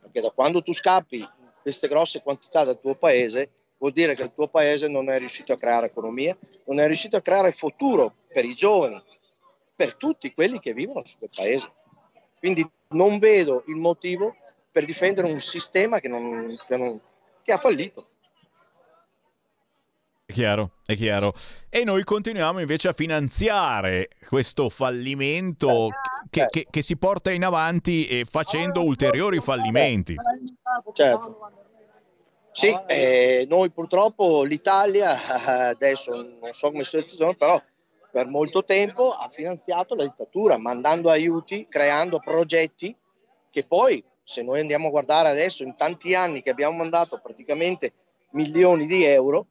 perché da quando tu scappi queste grosse quantità dal tuo paese vuol dire che il tuo paese non è riuscito a creare economia, non è riuscito a creare futuro per i giovani, per tutti quelli che vivono su quel paese. Quindi non vedo il motivo per difendere un sistema che, non, che, non, che ha fallito. È chiaro, è chiaro. E noi continuiamo invece a finanziare questo fallimento che, che- che si porta in avanti e facendo ulteriori fallimenti. Certo. Sì, eh, noi purtroppo l'Italia adesso non so come situazione, però per molto tempo ha finanziato la dittatura, mandando aiuti, creando progetti che poi, se noi andiamo a guardare adesso, in tanti anni che abbiamo mandato praticamente milioni di euro,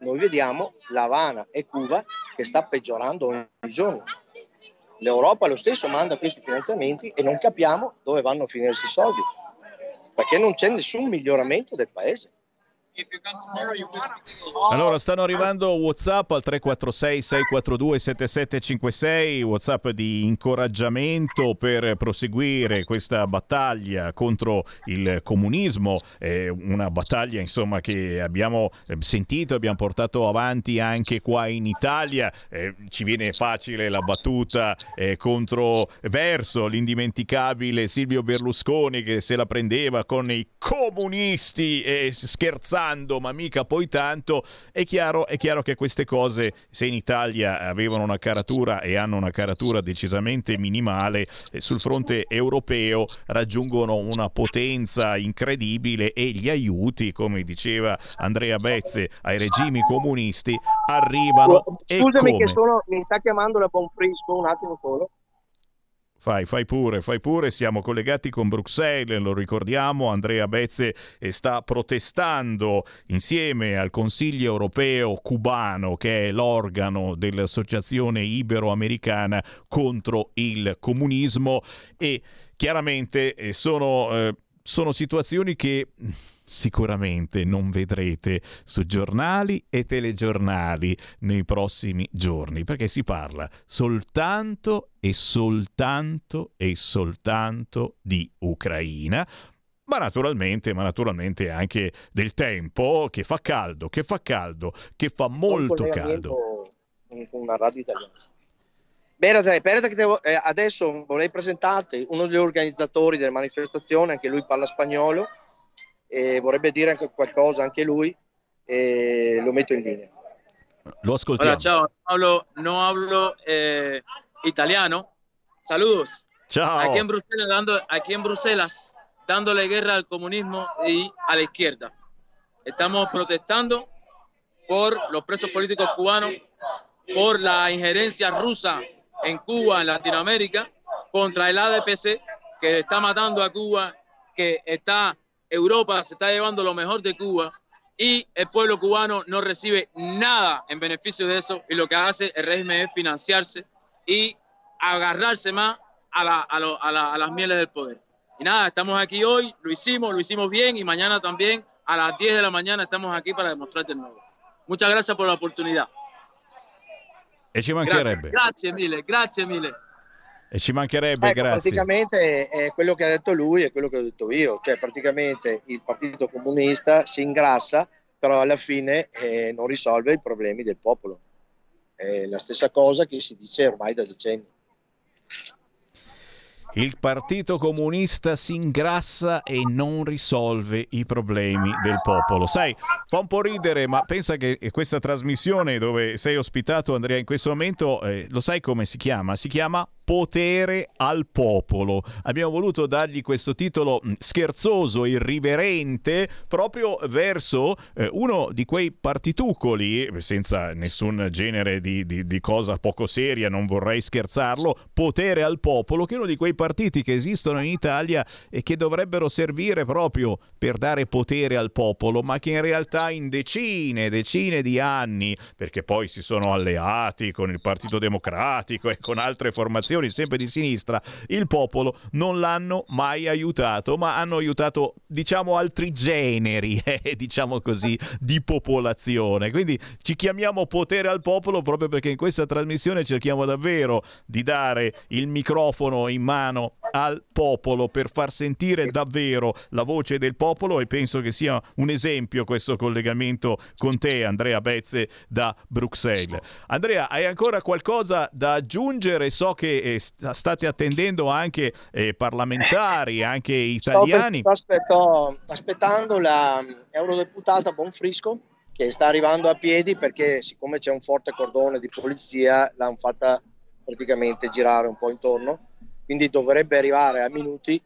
noi vediamo La Habana e Cuba che sta peggiorando ogni giorno. L'Europa lo stesso manda questi finanziamenti e non capiamo dove vanno a finire questi soldi, perché non c'è nessun miglioramento del paese. Allora, stanno arrivando WhatsApp al 346 642 7756, WhatsApp di incoraggiamento per proseguire questa battaglia contro il comunismo, eh, una battaglia insomma che abbiamo eh, sentito, abbiamo portato avanti anche qua in Italia, Eh, ci viene facile la battuta eh, contro verso l'indimenticabile Silvio Berlusconi che se la prendeva con i comunisti e scherzando, ma mica poi tanto. È chiaro, è chiaro che queste cose, se in Italia avevano una caratura e hanno una caratura decisamente minimale, eh, sul fronte europeo raggiungono una potenza incredibile e gli aiuti, come diceva Andrea Bezze, ai regimi comunisti arrivano Scusami che sono, mi sta chiamando la Bonfrisco, un attimo solo. Fai, fai pure, fai pure, siamo collegati con Bruxelles, lo ricordiamo, Andrea Bezze eh, sta protestando insieme al Consiglio europeo cubano, che è l'organo dell'Associazione Ibero-Americana contro il comunismo. E chiaramente eh, sono, eh, sono situazioni che sicuramente non vedrete su giornali e telegiornali nei prossimi giorni, perché si parla soltanto e soltanto e soltanto di Ucraina. Ma naturalmente, ma naturalmente anche del tempo che fa caldo, che fa caldo, che fa molto caldo. con una radio italiana. Aspetta che devo- eh, adesso vorrei presentarti uno degli organizzatori della manifestazione, anche lui parla spagnolo e vorrebbe dire anche qualcosa anche lui e lo metto in linea. Lo ascoltiamo. Hola, chao. No hablo, no hablo eh, italiano. Saludos. Ciao. Aquí en Bruselas, dando, aquí en Bruselas, dándole guerra al comunismo y a la izquierda. Estamos protestando por los presos políticos cubanos, por la injerencia rusa en Cuba, en Latinoamérica, contra el ADPC que está matando a Cuba, que está Europa se está llevando lo mejor de Cuba y el pueblo cubano no recibe nada en beneficio de eso y lo que hace el régimen es financiarse y agarrarse más a, la- a lo- a la- a las mieles del poder. Y nada, estamos aquí hoy, lo hicimos, lo hicimos bien y mañana también a las 10 de la mañana estamos aquí para demostrarte de nuevo. Muchas gracias por la oportunidad. Mille, grazie mille. E ci mancherebbe, Ecco, grazie. praticamente è quello che ha detto lui e quello che ho detto io, cioè praticamente il Partito Comunista si ingrassa, però alla fine eh, non risolve i problemi del popolo. È la stessa cosa che si dice ormai da decenni. Il Partito Comunista si ingrassa e non risolve i problemi del popolo. Sai, fa un po' ridere, ma pensa che questa trasmissione dove sei ospitato, Andrea, in questo momento, eh, lo sai come si chiama? Si chiama Potere al popolo. Abbiamo voluto dargli questo titolo mh, scherzoso, irriverente, proprio verso eh, uno di quei partitucoli, senza nessun genere di, di- di cosa poco seria, non vorrei scherzarlo, potere al popolo, che è uno di quei partiti che esistono in Italia e che dovrebbero servire proprio per dare potere al popolo, ma che in realtà in decine e decine di anni, perché poi si sono alleati con il Partito Democratico e con altre formazioni sempre di sinistra, il popolo non l'hanno mai aiutato, ma hanno aiutato, diciamo, altri generi, eh, diciamo così, di popolazione. Quindi ci chiamiamo potere al popolo proprio perché in questa trasmissione cerchiamo davvero di dare il microfono in mano al popolo per far sentire davvero la voce del popolo e penso che sia un esempio questo collegamento con te Andrea Bezze da Bruxelles. Andrea, hai ancora qualcosa da aggiungere? So che eh, st- state attendendo anche eh, parlamentari, anche Sto, italiani. sto aspetto- aspettando la eurodeputata Bonfrisco che sta arrivando a piedi perché siccome c'è un forte cordone di polizia l'hanno fatta praticamente girare un po' intorno, quindi dovrebbe arrivare a minuti,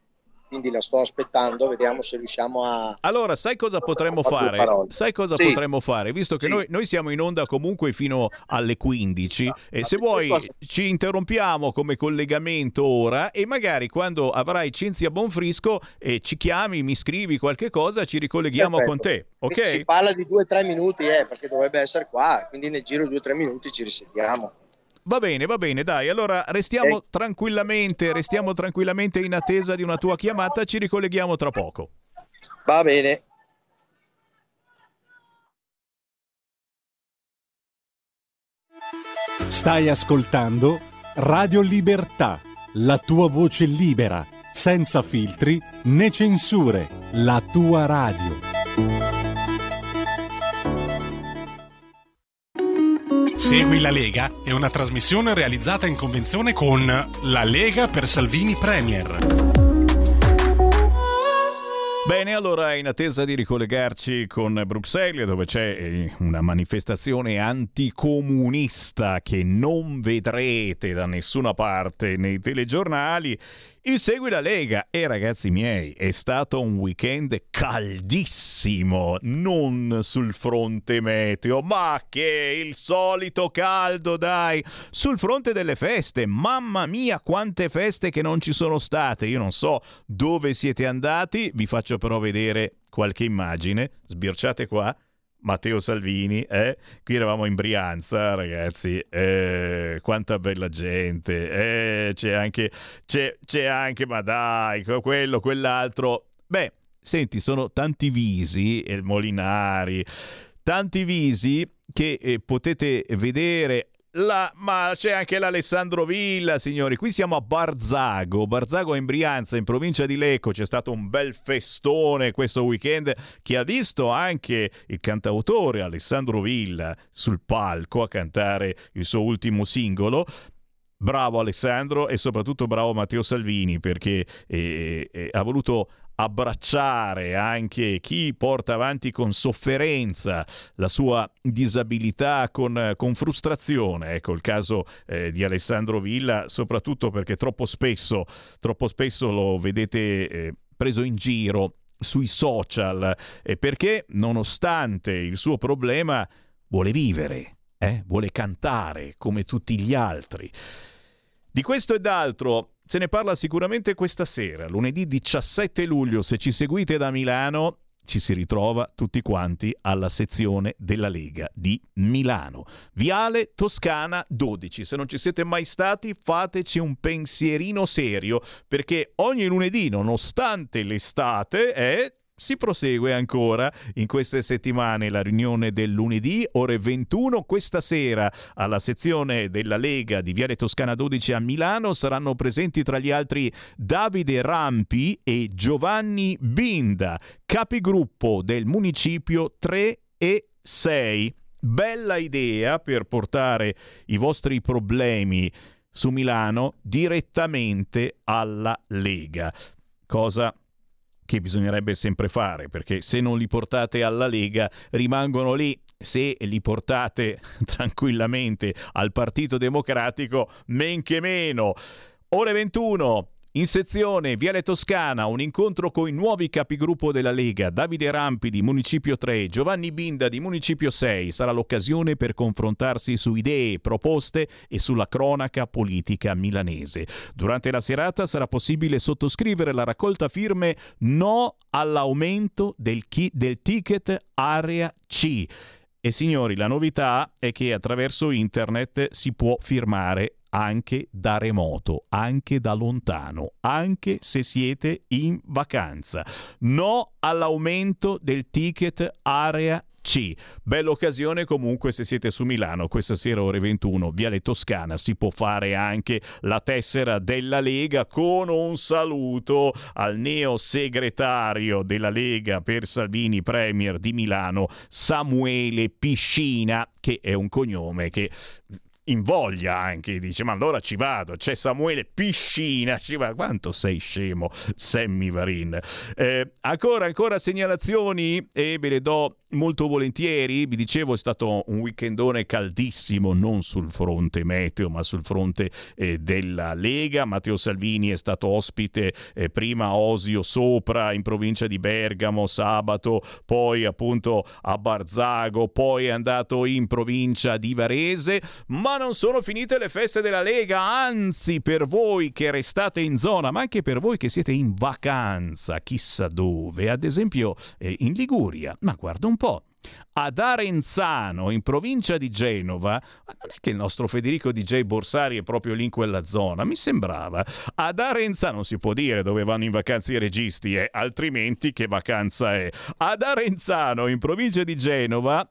quindi la sto aspettando, vediamo se riusciamo a... Allora, sai cosa potremmo fare. Sai cosa Sì. potremmo fare? Visto che Sì. noi, noi siamo in onda comunque fino alle 15 e se vuoi ci interrompiamo come collegamento ora e magari quando avrai Cinzia Bonfrisco eh, ci chiami, mi scrivi qualche cosa, ci ricolleghiamo Perfetto. con te, ok? Si parla di due o tre minuti, eh, perché dovrebbe essere qua, quindi nel giro di due o tre minuti ci risentiamo. Va bene, va bene, dai. Allora restiamo Eh. tranquillamente, restiamo tranquillamente in attesa di una tua chiamata, ci ricolleghiamo tra poco. Va bene. Stai ascoltando Radio Libertà, la tua voce libera, senza filtri né censure, la tua radio. Segui la Lega è una trasmissione realizzata in convenzione con La Lega per Salvini Premier. Bene, allora in attesa di ricollegarci con Bruxelles, dove c'è eh, una manifestazione anticomunista che non vedrete da nessuna parte nei telegiornali, il Segui la Lega. E ragazzi miei è stato un weekend caldissimo, non sul fronte meteo, ma che il solito caldo dai, sul fronte delle feste, mamma mia quante feste che non ci sono state, io non so dove siete andati, vi faccio però vedere qualche immagine, sbirciate qua. Matteo Salvini, eh? qui eravamo in Brianza, ragazzi, eh, quanta bella gente, eh, c'è anche, c'è, c'è anche, ma dai, que- quello, quell'altro. Beh, senti, sono tanti visi, il Molinari, tanti visi che eh, potete vedere. La, ma c'è anche l'Alessandro Villa, signori. Qui siamo a Barzago. Barzago in Brianza, in provincia di Lecco. C'è stato un bel festone questo weekend che ha visto anche il cantautore Alessandro Villa sul palco a cantare il suo ultimo singolo. Bravo Alessandro e soprattutto bravo Matteo Salvini perché eh, eh, ha voluto abbracciare anche chi porta avanti con sofferenza la sua disabilità, con, con frustrazione. Ecco il caso eh, di Alessandro Villa, soprattutto perché troppo spesso, troppo spesso lo vedete eh, preso in giro sui social, eh, perché nonostante il suo problema vuole vivere, eh, vuole cantare come tutti gli altri. Di questo e d'altro se ne parla sicuramente questa sera, lunedì 17 luglio, se ci seguite da Milano. Ci si ritrova tutti quanti alla sezione della Lega di Milano. Viale Toscana 12. Se non ci siete mai stati, fateci un pensierino serio, perché ogni lunedì, nonostante l'estate, è si prosegue ancora in queste settimane la riunione del lunedì, ore 21. Questa sera alla sezione della Lega di Viale Toscana 12 a Milano saranno presenti tra gli altri Davide Rampi e Giovanni Binda, capigruppo del municipio 3 e 6. Bella idea per portare i vostri problemi su Milano direttamente alla Lega. Cosa che bisognerebbe sempre fare, perché se non li portate alla Lega rimangono lì. Se li portate tranquillamente al Partito Democratico, men che meno. Ore 21. In sezione Viale Toscana, un incontro con i nuovi capigruppo della Lega, Davide Rampi di Municipio 3, Giovanni Binda di Municipio 6. Sarà l'occasione per confrontarsi su idee, proposte e sulla cronaca politica milanese. Durante la serata sarà possibile sottoscrivere la raccolta firme no all'aumento del, chi- del ticket area C. E signori, la novità è che attraverso internet si può firmare anche da remoto, anche da lontano, anche se siete in vacanza. No all'aumento del ticket area C. Bella occasione comunque se siete su Milano questa sera ore 21, Viale Toscana, si può fare anche la tessera della Lega con un saluto al neo segretario della Lega per Salvini Premier di Milano, Samuele Piscina, che è un cognome che in voglia anche, dice ma allora ci vado, c'è Samuele Piscina, ci va, quanto sei scemo Sammy Varin. Eh, ancora, ancora segnalazioni? E ve le do molto volentieri, vi dicevo è stato un weekendone caldissimo, non sul fronte meteo ma sul fronte eh, della Lega, Matteo Salvini è stato ospite eh, prima a Osio Sopra in provincia di Bergamo sabato, poi appunto a Barzago, poi è andato in provincia di Varese, ma non sono finite le feste della Lega, anzi per voi che restate in zona, ma anche per voi che siete in vacanza, chissà dove, ad esempio eh, in Liguria, ma guarda un po'. Ad Arenzano, in provincia di Genova, non è che il nostro Federico DJ Borsari è proprio lì in quella zona, mi sembrava. Ad Arenzano non si può dire dove vanno in vacanza i registi, eh, altrimenti che vacanza è. Ad Arenzano, in provincia di Genova,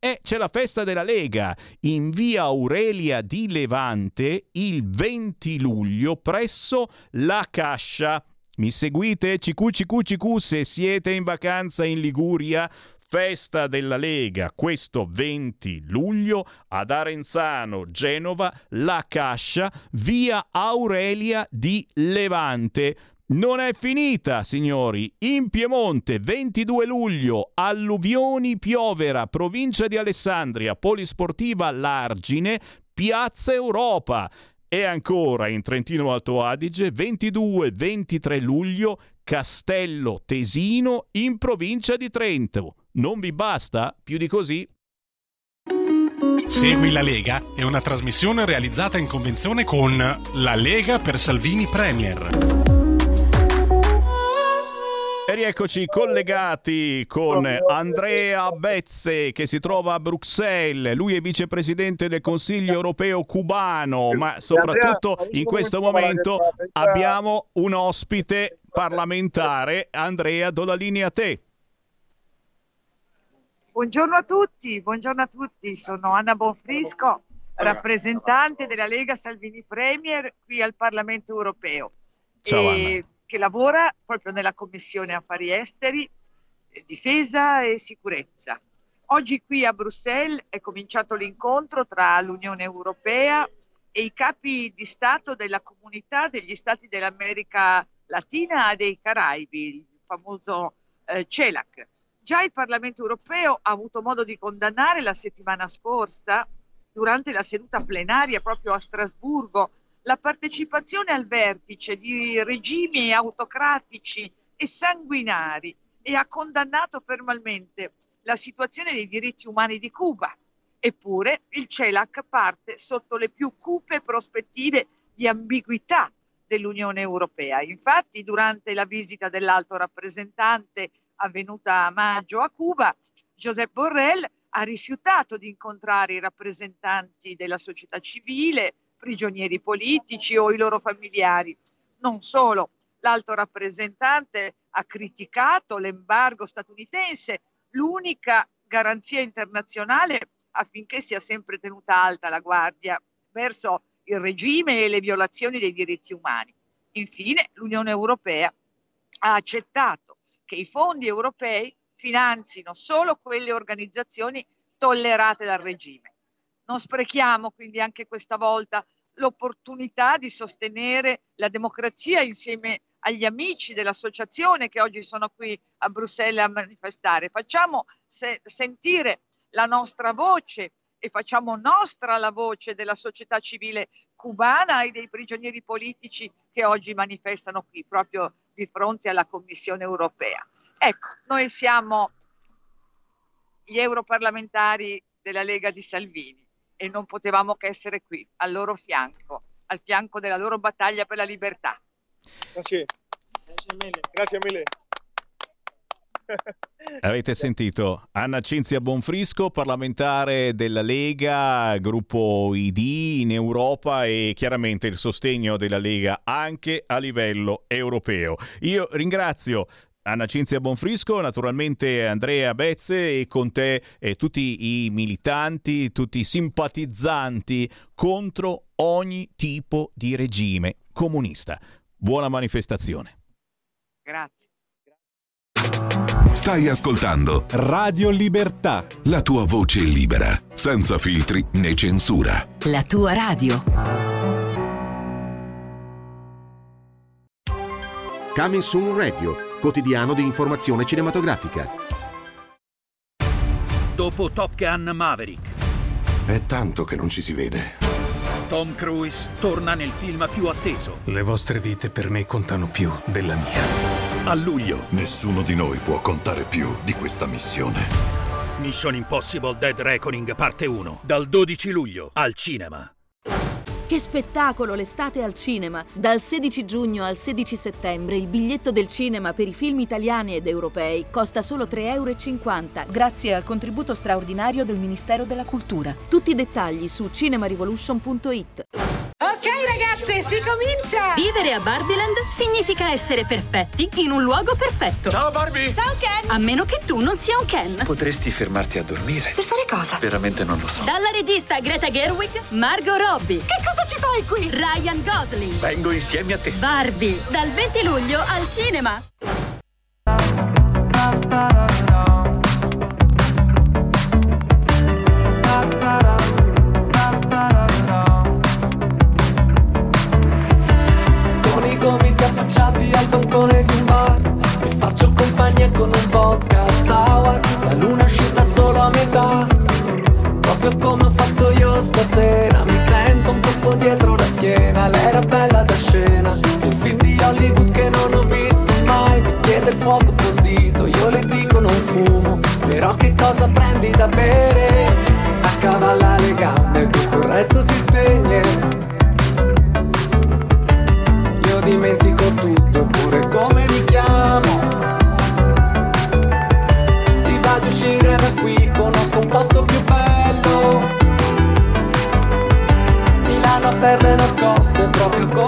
e c'è la festa della Lega in via Aurelia di Levante il 20 luglio presso la Cascia. Mi seguite? CQ, CQ, CQ se siete in vacanza in Liguria. Festa della Lega questo 20 luglio ad Arenzano, Genova, La Cascia, via Aurelia di Levante. Non è finita, signori. In Piemonte, 22 luglio, alluvioni Piovera, provincia di Alessandria, polisportiva Largine, Piazza Europa. E ancora in Trentino Alto Adige, 22-23 luglio, Castello Tesino, in provincia di Trento. Non vi basta? Più di così? Segui la Lega è una trasmissione realizzata in convenzione con La Lega per Salvini Premier. E rieccoci collegati con Andrea Bezze che si trova a Bruxelles. Lui è vicepresidente del Consiglio europeo cubano, ma soprattutto in questo momento abbiamo un ospite parlamentare. Andrea, do la linea a te. Buongiorno a tutti, buongiorno a tutti. Sono Anna Bonfrisco, rappresentante della Lega Salvini Premier qui al Parlamento europeo. Ciao, e che lavora proprio nella Commissione Affari Esteri, eh, Difesa e Sicurezza. Oggi qui a Bruxelles è cominciato l'incontro tra l'Unione Europea e i capi di Stato della comunità degli Stati dell'America Latina e dei Caraibi, il famoso eh, CELAC. Già il Parlamento europeo ha avuto modo di condannare la settimana scorsa, durante la seduta plenaria proprio a Strasburgo, la partecipazione al vertice di regimi autocratici e sanguinari e ha condannato fermamente la situazione dei diritti umani di Cuba. Eppure il CELAC parte sotto le più cupe prospettive di ambiguità dell'Unione Europea. Infatti, durante la visita dell'alto rappresentante avvenuta a maggio a Cuba, Josep Borrell ha rifiutato di incontrare i rappresentanti della società civile, prigionieri politici o i loro familiari. Non solo, l'alto rappresentante ha criticato l'embargo statunitense, l'unica garanzia internazionale affinché sia sempre tenuta alta la guardia verso il regime e le violazioni dei diritti umani. Infine, l'Unione Europea ha accettato che i fondi europei finanzino solo quelle organizzazioni tollerate dal regime. Non sprechiamo quindi anche questa volta l'opportunità di sostenere la democrazia insieme agli amici dell'associazione che oggi sono qui a Bruxelles a manifestare. Facciamo se- sentire la nostra voce e facciamo nostra la voce della società civile cubana e dei prigionieri politici che oggi manifestano qui, proprio di fronte alla Commissione europea. Ecco, noi siamo gli europarlamentari della Lega di Salvini e non potevamo che essere qui, al loro fianco, al fianco della loro battaglia per la libertà. Grazie. Grazie mille. Grazie mille. Avete sentito Anna Cinzia Bonfrisco, parlamentare della Lega, gruppo ID in Europa e chiaramente il sostegno della Lega anche a livello europeo. Io ringrazio Anna Cinzia Bonfrisco, naturalmente Andrea Bezze e con te e tutti i militanti, tutti i simpatizzanti contro ogni tipo di regime comunista. Buona manifestazione. Grazie. Stai ascoltando Radio Libertà. la tua voce libera, senza filtri né censura. La tua radio. Coming Soon Radio, quotidiano di informazione cinematografica. Dopo Top Gun Maverick, È tanto che non ci si vede. Tom Cruise torna nel film più atteso. Le vostre vite per me contano più della mia. A luglio, Nessuno di noi può contare più di questa missione. Mission Impossible Dead Reckoning parte 1, dal 12 luglio al cinema. Che spettacolo l'estate al cinema! Dal 16 giugno al 16 settembre il biglietto del cinema per i film italiani ed europei costa solo 3,50 euro grazie al contributo straordinario del Ministero della Cultura. Tutti i dettagli su cinemarevolution.it. Ok ragazze, si comincia! Vivere a Barbieland significa essere perfetti in un luogo perfetto. Ciao Barbie! Ciao Ken! A meno che tu non sia un Ken. Potresti fermarti a dormire? Per fare cosa? Veramente non lo so. Dalla regista Greta Gerwig, Margot Robbie. Che cosa ci fai qui? Ryan Gosling. Vengo insieme a te. Barbie, dal 20 luglio al cinema. Con un vodka sour La luna è uscita solo a metà. Proprio come ho fatto io stasera Mi sento un colpo dietro la schiena Lei era bella da scena. Un film di Hollywood che non ho visto mai Mi chiede il fuoco condito Io le dico non fumo. Però che cosa prendi da bere? Accavalla le gambe Tutto il resto si spegne. Io dimentico nascoste, proprio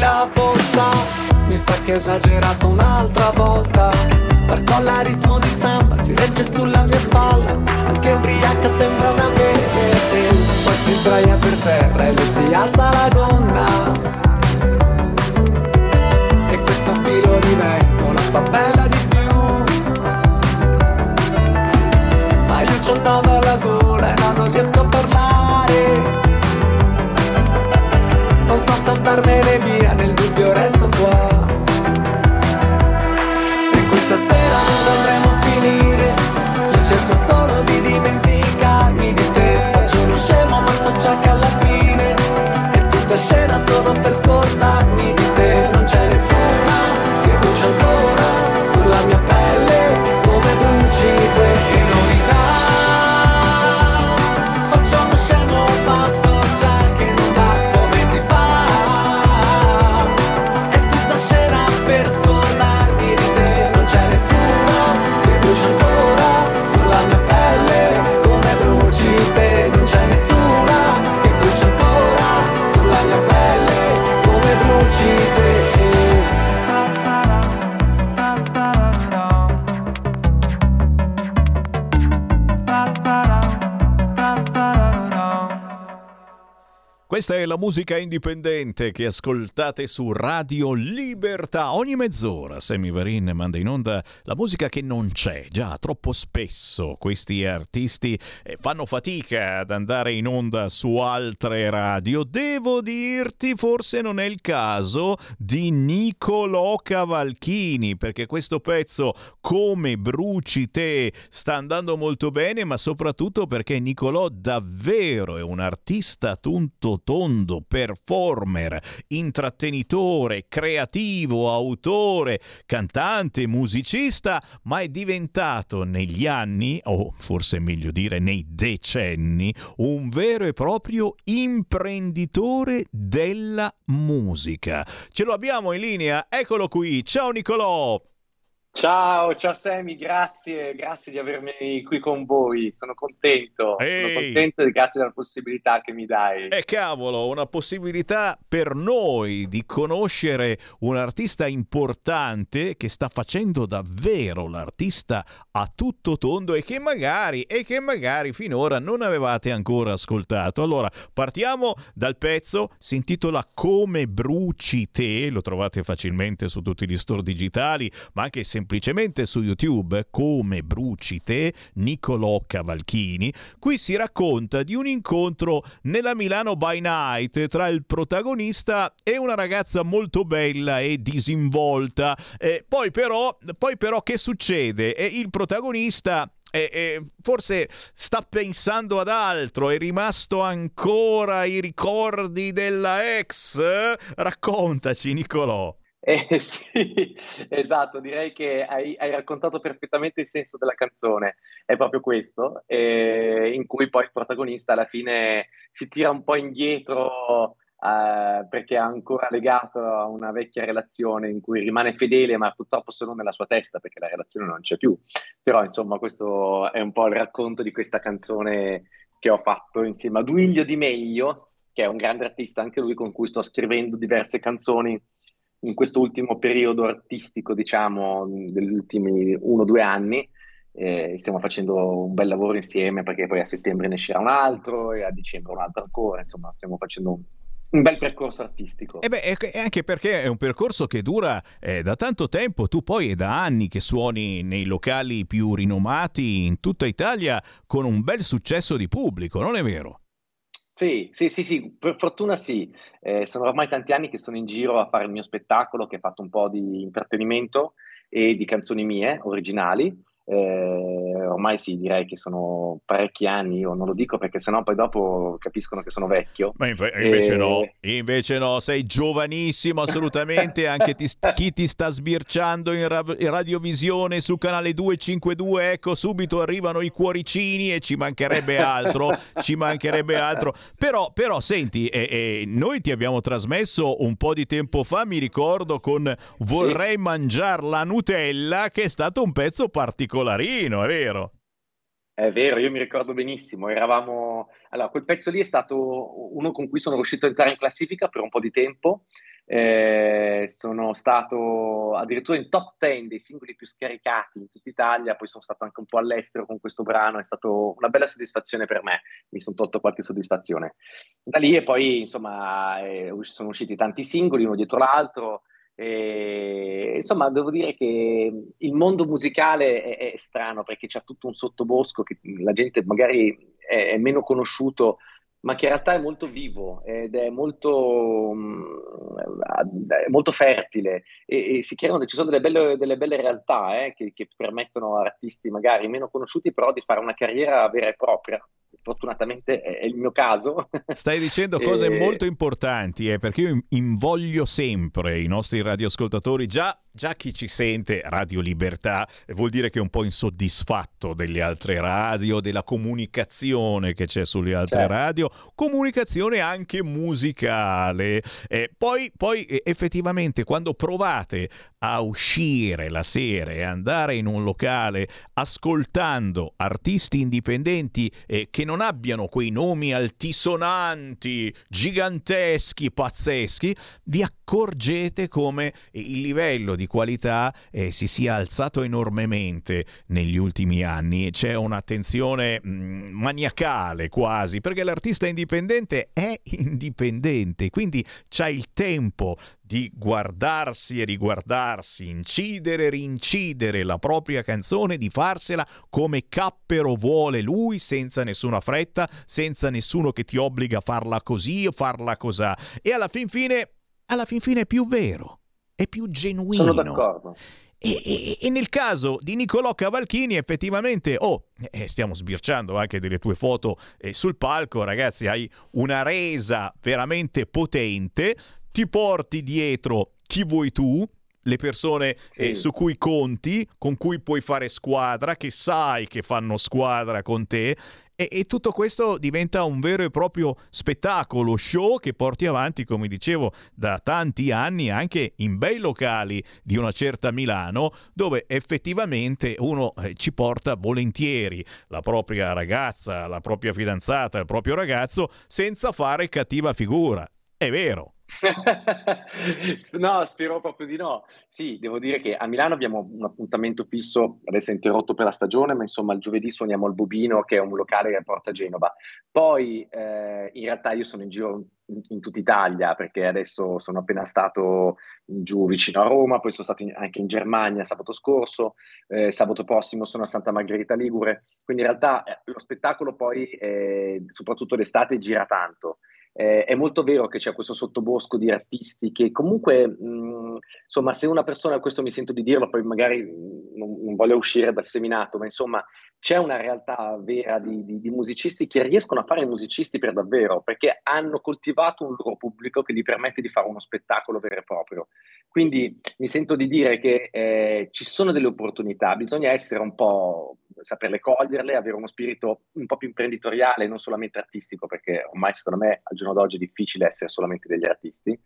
la borsa. Mi sa che ho esagerato un'altra volta. Percolla a ritmo di samba Si regge sulla mia spalla. Anche ubriaca sembra una verde Poi si sdraia per terra e le si alza la gonna. E questo filo di vento la fa bella di più. Ma io c'ho un nodo alla gola e no, non riesco a parlare. Non so se andarmene via, Questa è la musica indipendente che ascoltate su Radio Libertà. Ogni mezz'ora Sammy Varin manda in onda la musica che non c'è. Già, troppo spesso questi artisti eh, fanno fatica ad andare in onda su altre radio. Devo dirti, forse non è il caso di Nicolò Cavalchini, perché questo pezzo, come bruci te, sta andando molto bene, ma soprattutto perché Nicolò davvero è un artista tunto tondo, performer, intrattenitore, creativo, autore, cantante, musicista, ma è diventato negli anni, o forse meglio dire nei decenni, un vero e proprio imprenditore della musica. Ce lo abbiamo in linea, eccolo qui. Ciao Nicolò! Ciao, ciao Sammy, grazie, grazie di avermi qui con voi, sono contento, Ehi. sono contento e grazie della possibilità che mi dai. E cavolo, una possibilità per noi di conoscere un artista importante che sta facendo davvero l'artista a tutto tondo e che magari, e che magari finora non avevate ancora ascoltato. Allora, partiamo dal pezzo, si intitola Come bruci te, lo trovate facilmente su tutti gli store digitali, ma anche semplicemente su YouTube, Come bruci te, Niccolò Cavalchini. Qui si racconta di un incontro nella Milano by Night tra il protagonista e una ragazza molto bella e disinvolta. Eh, poi, però, poi però che succede? E il protagonista eh, eh, forse sta pensando ad altro, è rimasto ancora i ricordi della ex? Raccontaci, Nicolò. Eh sì, esatto, direi che hai, hai raccontato perfettamente il senso della canzone, è proprio questo, eh, in cui poi il protagonista alla fine si tira un po' indietro eh, perché è ancora legato a una vecchia relazione in cui rimane fedele, ma purtroppo solo nella sua testa perché la relazione non c'è più. Però insomma questo è un po' il racconto di questa canzone che ho fatto insieme a Duilio Di Meglio, che è un grande artista anche lui con cui sto scrivendo diverse canzoni in questo ultimo periodo artistico, diciamo, degli ultimi uno o due anni. Eh, stiamo facendo un bel lavoro insieme perché poi a settembre ne uscirà un altro e a dicembre un altro ancora, insomma, stiamo facendo un, un bel percorso artistico. E beh, anche perché è un percorso che dura eh, da tanto tempo, tu poi è da anni che suoni nei locali più rinomati in tutta Italia con un bel successo di pubblico, non è vero? Sì, sì, sì, sì, per fortuna sì. Eh, sono ormai tanti anni che sono in giro a fare il mio spettacolo, che ha fatto un po' di intrattenimento e di canzoni mie originali. Eh, ormai sì, direi che sono parecchi anni, io non lo dico perché sennò poi dopo capiscono che sono vecchio. Ma inve- invece E- no, invece no, sei giovanissimo assolutamente, anche ti- chi ti sta sbirciando in, ra- in radiovisione su canale 252, ecco subito arrivano i cuoricini e ci mancherebbe altro, ci mancherebbe altro. Però, però senti, eh, eh, noi ti abbiamo trasmesso un po' di tempo fa, mi ricordo, con Vorrei mangiare la Nutella, che è stato un pezzo particolarino, è vero? È vero, io mi ricordo benissimo, eravamo... Allora, quel pezzo lì è stato uno con cui sono riuscito a entrare in classifica per un po' di tempo, Eh, sono stato addirittura in top 10 dei singoli più scaricati in tutta Italia, poi sono stato anche un po' all'estero con questo brano, è stata una bella soddisfazione per me, mi sono tolto qualche soddisfazione. Da lì e poi, insomma, eh, sono usciti tanti singoli, uno dietro l'altro, e, insomma, devo dire che il mondo musicale è, è strano perché c'è tutto un sottobosco che la gente magari è, è meno conosciuto, ma che in realtà è molto vivo ed è molto, mm, è molto fertile e, e si creano, ci sono delle belle, delle belle realtà eh, che, che permettono a artisti magari meno conosciuti però di fare una carriera vera e propria. Fortunatamente è, il mio caso. Stai dicendo cose E- molto importanti, eh, perché io invoglio sempre i nostri radioascoltatori, già, già chi ci sente, Radio Libertà, vuol dire che è un po' insoddisfatto delle altre radio, della comunicazione che c'è sulle altre Certo. radio, comunicazione anche musicale. Eh, poi, poi effettivamente quando provate a uscire la sera e andare in un locale ascoltando artisti indipendenti eh, che non abbiano quei nomi altisonanti, giganteschi, pazzeschi, vi accorgete come il livello di qualità eh, si sia alzato enormemente negli ultimi anni. C'è un'attenzione mh, maniacale quasi, perché l'artista indipendente è indipendente, quindi c'ha il tempo di guardarsi e riguardarsi, incidere e rincidere la propria canzone, di farsela come cappero vuole lui, senza nessuna fretta, senza nessuno che ti obbliga a farla così o farla cosà. E alla fin fine, alla fin fine è più vero, è più genuino. Sono d'accordo. E, e- e nel caso di Niccolò Cavalchini, effettivamente, oh, eh, stiamo sbirciando anche delle tue foto eh, sul palco, ragazzi, hai una resa veramente potente, ti porti dietro chi vuoi tu, le persone eh, su cui conti, con cui puoi fare squadra, che sai che fanno squadra con te. E, e, tutto questo diventa un vero e proprio spettacolo, show che porti avanti, come dicevo, da tanti anni anche in bei locali di una certa Milano, dove effettivamente uno eh, ci porta volentieri la propria ragazza, la propria fidanzata, il proprio ragazzo, senza fare cattiva figura. È vero. no, spero proprio di no. Sì, devo dire che a Milano abbiamo un appuntamento fisso, adesso è interrotto per la stagione, ma insomma il giovedì suoniamo al Bobino, che è un locale che porta Genova. Poi eh, in realtà io sono in giro in, tutta Italia, perché adesso sono appena stato giù vicino a Roma, poi sono stato in, anche in Germania sabato scorso, eh, sabato prossimo sono a Santa Margherita Ligure, quindi in realtà eh, lo spettacolo poi, eh, soprattutto l'estate, gira tanto. Eh, è molto vero che c'è questo sottobosco di artisti che comunque, mh, insomma, se una persona, questo mi sento di dirlo, poi magari non, non voglio uscire dal seminato, ma insomma, c'è una realtà vera di, di, di, musicisti che riescono a fare musicisti per davvero, perché hanno coltivato un loro pubblico che gli permette di fare uno spettacolo vero e proprio. Quindi mi sento di dire che eh, ci sono delle opportunità, bisogna essere un po' saperle coglierle, avere uno spirito un po' più imprenditoriale, non solamente artistico, perché ormai secondo me al giorno d'oggi è difficile essere solamente degli artisti.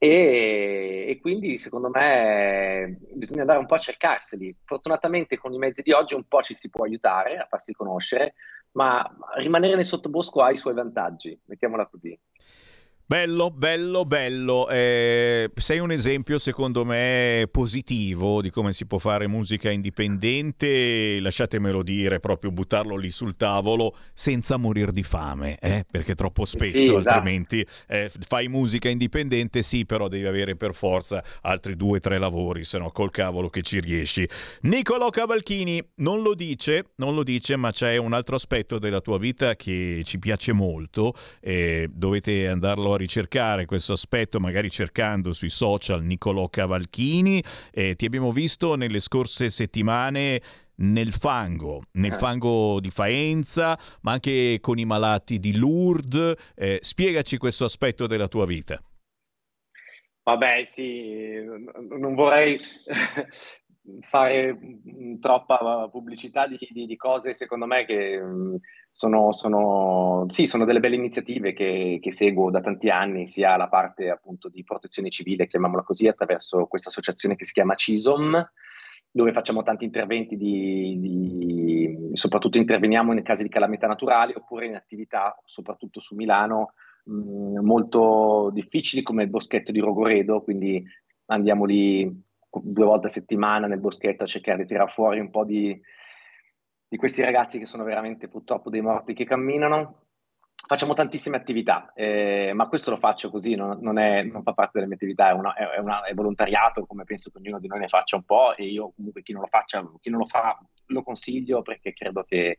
E, e, quindi secondo me bisogna andare un po' a cercarseli. Fortunatamente con i mezzi di oggi un po' ci si può aiutare a farsi conoscere, ma rimanere nel sottobosco ha i suoi vantaggi, mettiamola così. Bello, bello, bello. Eh, sei un esempio, secondo me, positivo di come si può fare musica indipendente. Lasciatemelo dire, proprio buttarlo lì sul tavolo senza morire di fame, eh? perché troppo spesso sì, esatto. altrimenti eh, fai musica indipendente, sì, però devi avere per forza altri due o tre lavori, se no col cavolo che ci riesci. Niccolò Cavalchini non lo dice, non lo dice, ma c'è un altro aspetto della tua vita che ci piace molto. dovete andarlo a ricercare questo aspetto, magari cercando sui social Niccolò Cavalchini. Eh, ti abbiamo visto nelle scorse settimane nel fango, nel eh. fango di Faenza, ma anche con i malati di Lourdes. Eh, spiegaci questo aspetto della tua vita. Vabbè, sì, non vorrei fare mm, troppa pubblicità di, di, di, cose, secondo me, che mm, sono, sono, sì, sono delle belle iniziative che, che, seguo da tanti anni, sia la parte appunto di protezione civile, chiamiamola così, attraverso questa associazione che si chiama CISOM, dove facciamo tanti interventi di, di, soprattutto interveniamo in casi di calamità naturali oppure in attività, soprattutto su Milano, mh, molto difficili come il boschetto di Rogoredo, quindi andiamo lì due volte a settimana nel boschetto a cercare di tirare fuori un po' di, di questi ragazzi che sono veramente purtroppo dei morti che camminano. Facciamo tantissime attività, eh, ma questo lo faccio così, non, non, è, non, fa parte delle mie attività, è, una, è, una, è, volontariato, come penso che ognuno di noi ne faccia un po', e io comunque chi non lo, faccia, chi non lo fa lo consiglio perché credo che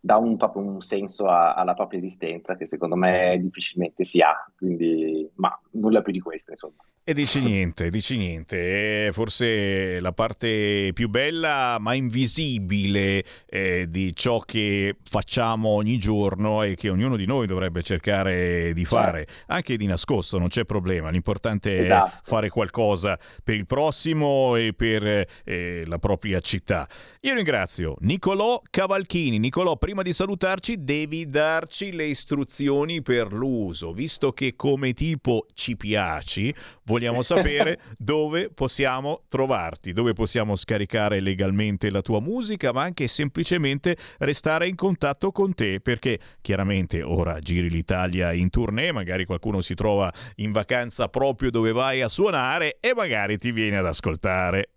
dà un, proprio un senso a, alla propria esistenza che secondo me difficilmente si ha, quindi, ma nulla più di questo insomma. E dici niente, dici niente, è forse la parte più bella ma invisibile eh, di ciò che facciamo ogni giorno e che ognuno di noi dovrebbe cercare di fare, certo. anche di nascosto, non c'è problema, l'importante esatto. è fare qualcosa per il prossimo e per eh, la propria città. Io ringrazio Nicolò Cavalchini, Nicolò, prima di salutarci devi darci le istruzioni per l'uso, visto che come tipo ci piaci, vogliamo sapere dove possiamo trovarti, dove possiamo scaricare legalmente la tua musica, ma anche semplicemente restare in contatto con te, perché chiaramente ora giri l'Italia in tournée, magari qualcuno si trova in vacanza proprio dove vai a suonare e magari ti viene ad ascoltare.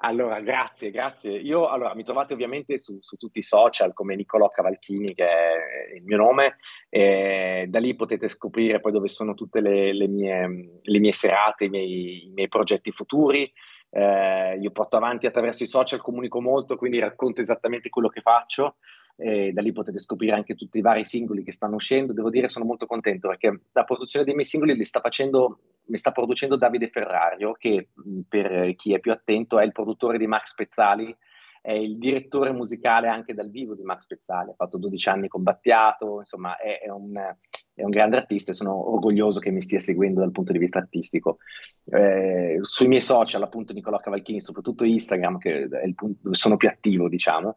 Allora, grazie, grazie. Io allora, mi trovate ovviamente su, su, tutti i social come Niccolò Cavalchini, che è il mio nome, e da lì potete scoprire poi dove sono tutte le, le, mie, le mie, serate, i miei, i miei progetti futuri. Eh, io porto avanti attraverso i social, comunico molto, quindi racconto esattamente quello che faccio e da lì potete scoprire anche tutti i vari singoli che stanno uscendo. Devo dire sono molto contento perché la produzione dei miei singoli li sta facendo, mi sta producendo Davide Ferrario, che per chi è più attento è il produttore di Max Pezzali, è il direttore musicale anche dal vivo di Max Pezzali, ha fatto 12 anni con Battiato, insomma è, è, un, è un, grande artista e sono orgoglioso che mi stia seguendo dal punto di vista artistico. Eh, sui miei social, appunto Nicolò Cavalchini, soprattutto Instagram, che è il punto dove sono più attivo, diciamo,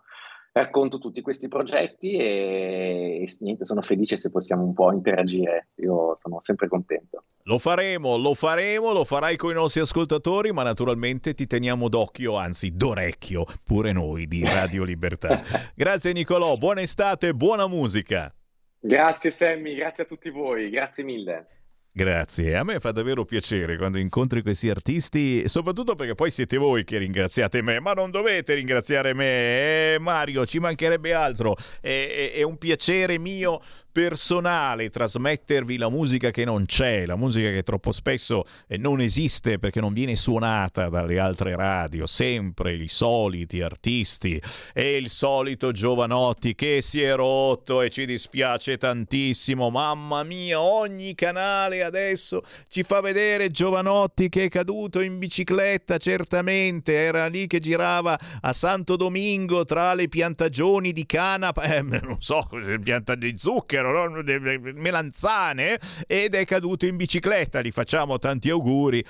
racconto tutti questi progetti e, e niente, sono felice se possiamo un po' interagire, io sono sempre contento. Lo faremo, lo faremo, lo farai con i nostri ascoltatori, ma naturalmente ti teniamo d'occhio, anzi d'orecchio, pure noi di Radio Libertà. Grazie Nicolò, buona estate, buona musica. Grazie Sammy, grazie a tutti voi, grazie mille. Grazie, a me fa davvero piacere quando incontri questi artisti, soprattutto perché poi siete voi che ringraziate me, ma non dovete ringraziare me, eh, Mario, ci mancherebbe altro, è, è, è un piacere mio personale trasmettervi la musica che non c'è, la musica che troppo spesso eh, non esiste perché non viene suonata dalle altre radio, sempre i soliti artisti e il solito Giovanotti che si è rotto e ci dispiace tantissimo, mamma mia, ogni canale adesso ci fa vedere Giovanotti che è caduto in bicicletta, certamente. Era lì che girava a Santo Domingo tra le piantagioni di canapa, eh, non so, pianta di zucchero, zucchero, melanzane ed è caduto in bicicletta. Gli facciamo tanti auguri.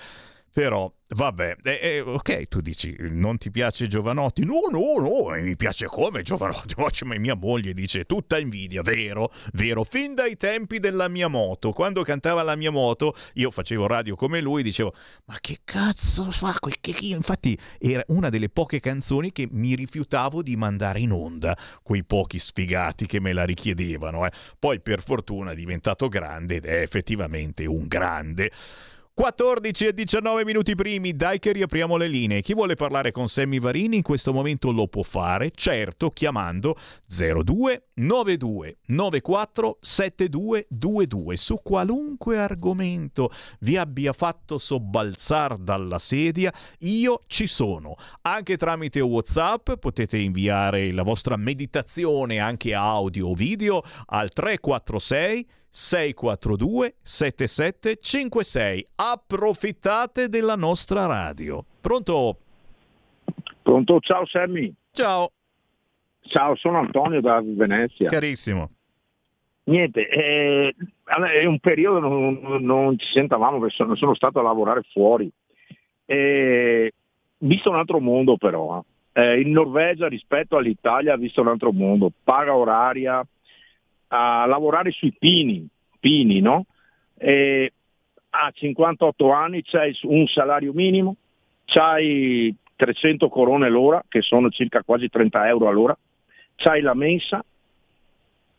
Però, vabbè, eh, eh, ok, tu dici, non ti piace Giovanotti? No, no, no, mi piace come Giovanotti. Ma mia moglie dice, tutta invidia, vero, vero, fin dai tempi della mia moto. Quando cantava la mia moto, io facevo radio come lui, dicevo, ma che cazzo fa? Che, io, infatti, era una delle poche canzoni che mi rifiutavo di mandare in onda, quei pochi sfigati che me la richiedevano. Eh. Poi, per fortuna, è diventato grande ed è effettivamente un grande. 14 e 19 minuti primi, dai che riapriamo le linee. Chi vuole parlare con Sammy Varini in questo momento lo può fare, certo, chiamando 02 92 94 7222 su qualunque argomento vi abbia fatto sobbalzare dalla sedia, io ci sono. Anche tramite WhatsApp potete inviare la vostra meditazione anche audio o video al 346 642 7756. Approfittate della nostra radio. Pronto? Pronto, ciao Sammy. Ciao. Ciao, sono Antonio da Venezia. Carissimo. Niente, eh, è un periodo non, non ci sentavamo perché sono, sono, stato a lavorare fuori. Eh, visto un altro mondo però. Eh, in Norvegia rispetto all'Italia ha visto un altro mondo. Paga oraria, a lavorare sui pini, pini no? E a 58 anni c'hai un salario minimo, c'hai 300 corone l'ora, che sono circa quasi 30 euro all'ora, c'hai la mensa,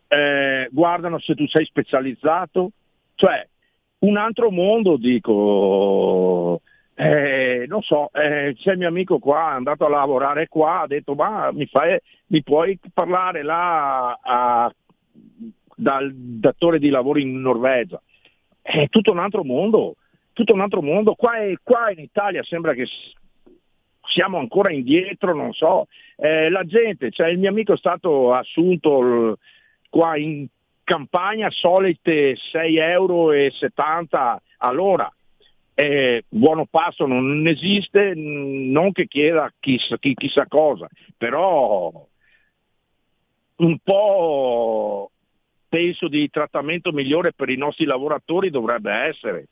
eh, guardano se tu sei specializzato, cioè un altro mondo dico, eh, non so, eh, c'è il mio amico qua, è andato a lavorare qua, ha detto ma mi, fai, mi puoi parlare là a dal datore di lavoro in Norvegia. È tutto un altro mondo, tutto un altro mondo. Qua, è, qua in Italia sembra che siamo ancora indietro, non so. Eh, la gente, cioè il mio amico è stato assunto qua in campagna solite 6,70 euro all'ora. Eh, buono passo non esiste, non che chieda chissà, chissà cosa, però un po' penso di trattamento migliore per i nostri lavoratori dovrebbe essere.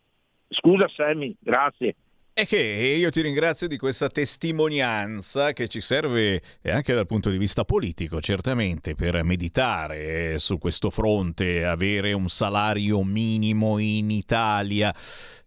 Scusa Sammy, grazie. E che io ti ringrazio di questa testimonianza che ci serve anche dal punto di vista politico, certamente, per meditare su questo fronte, avere un salario minimo in Italia.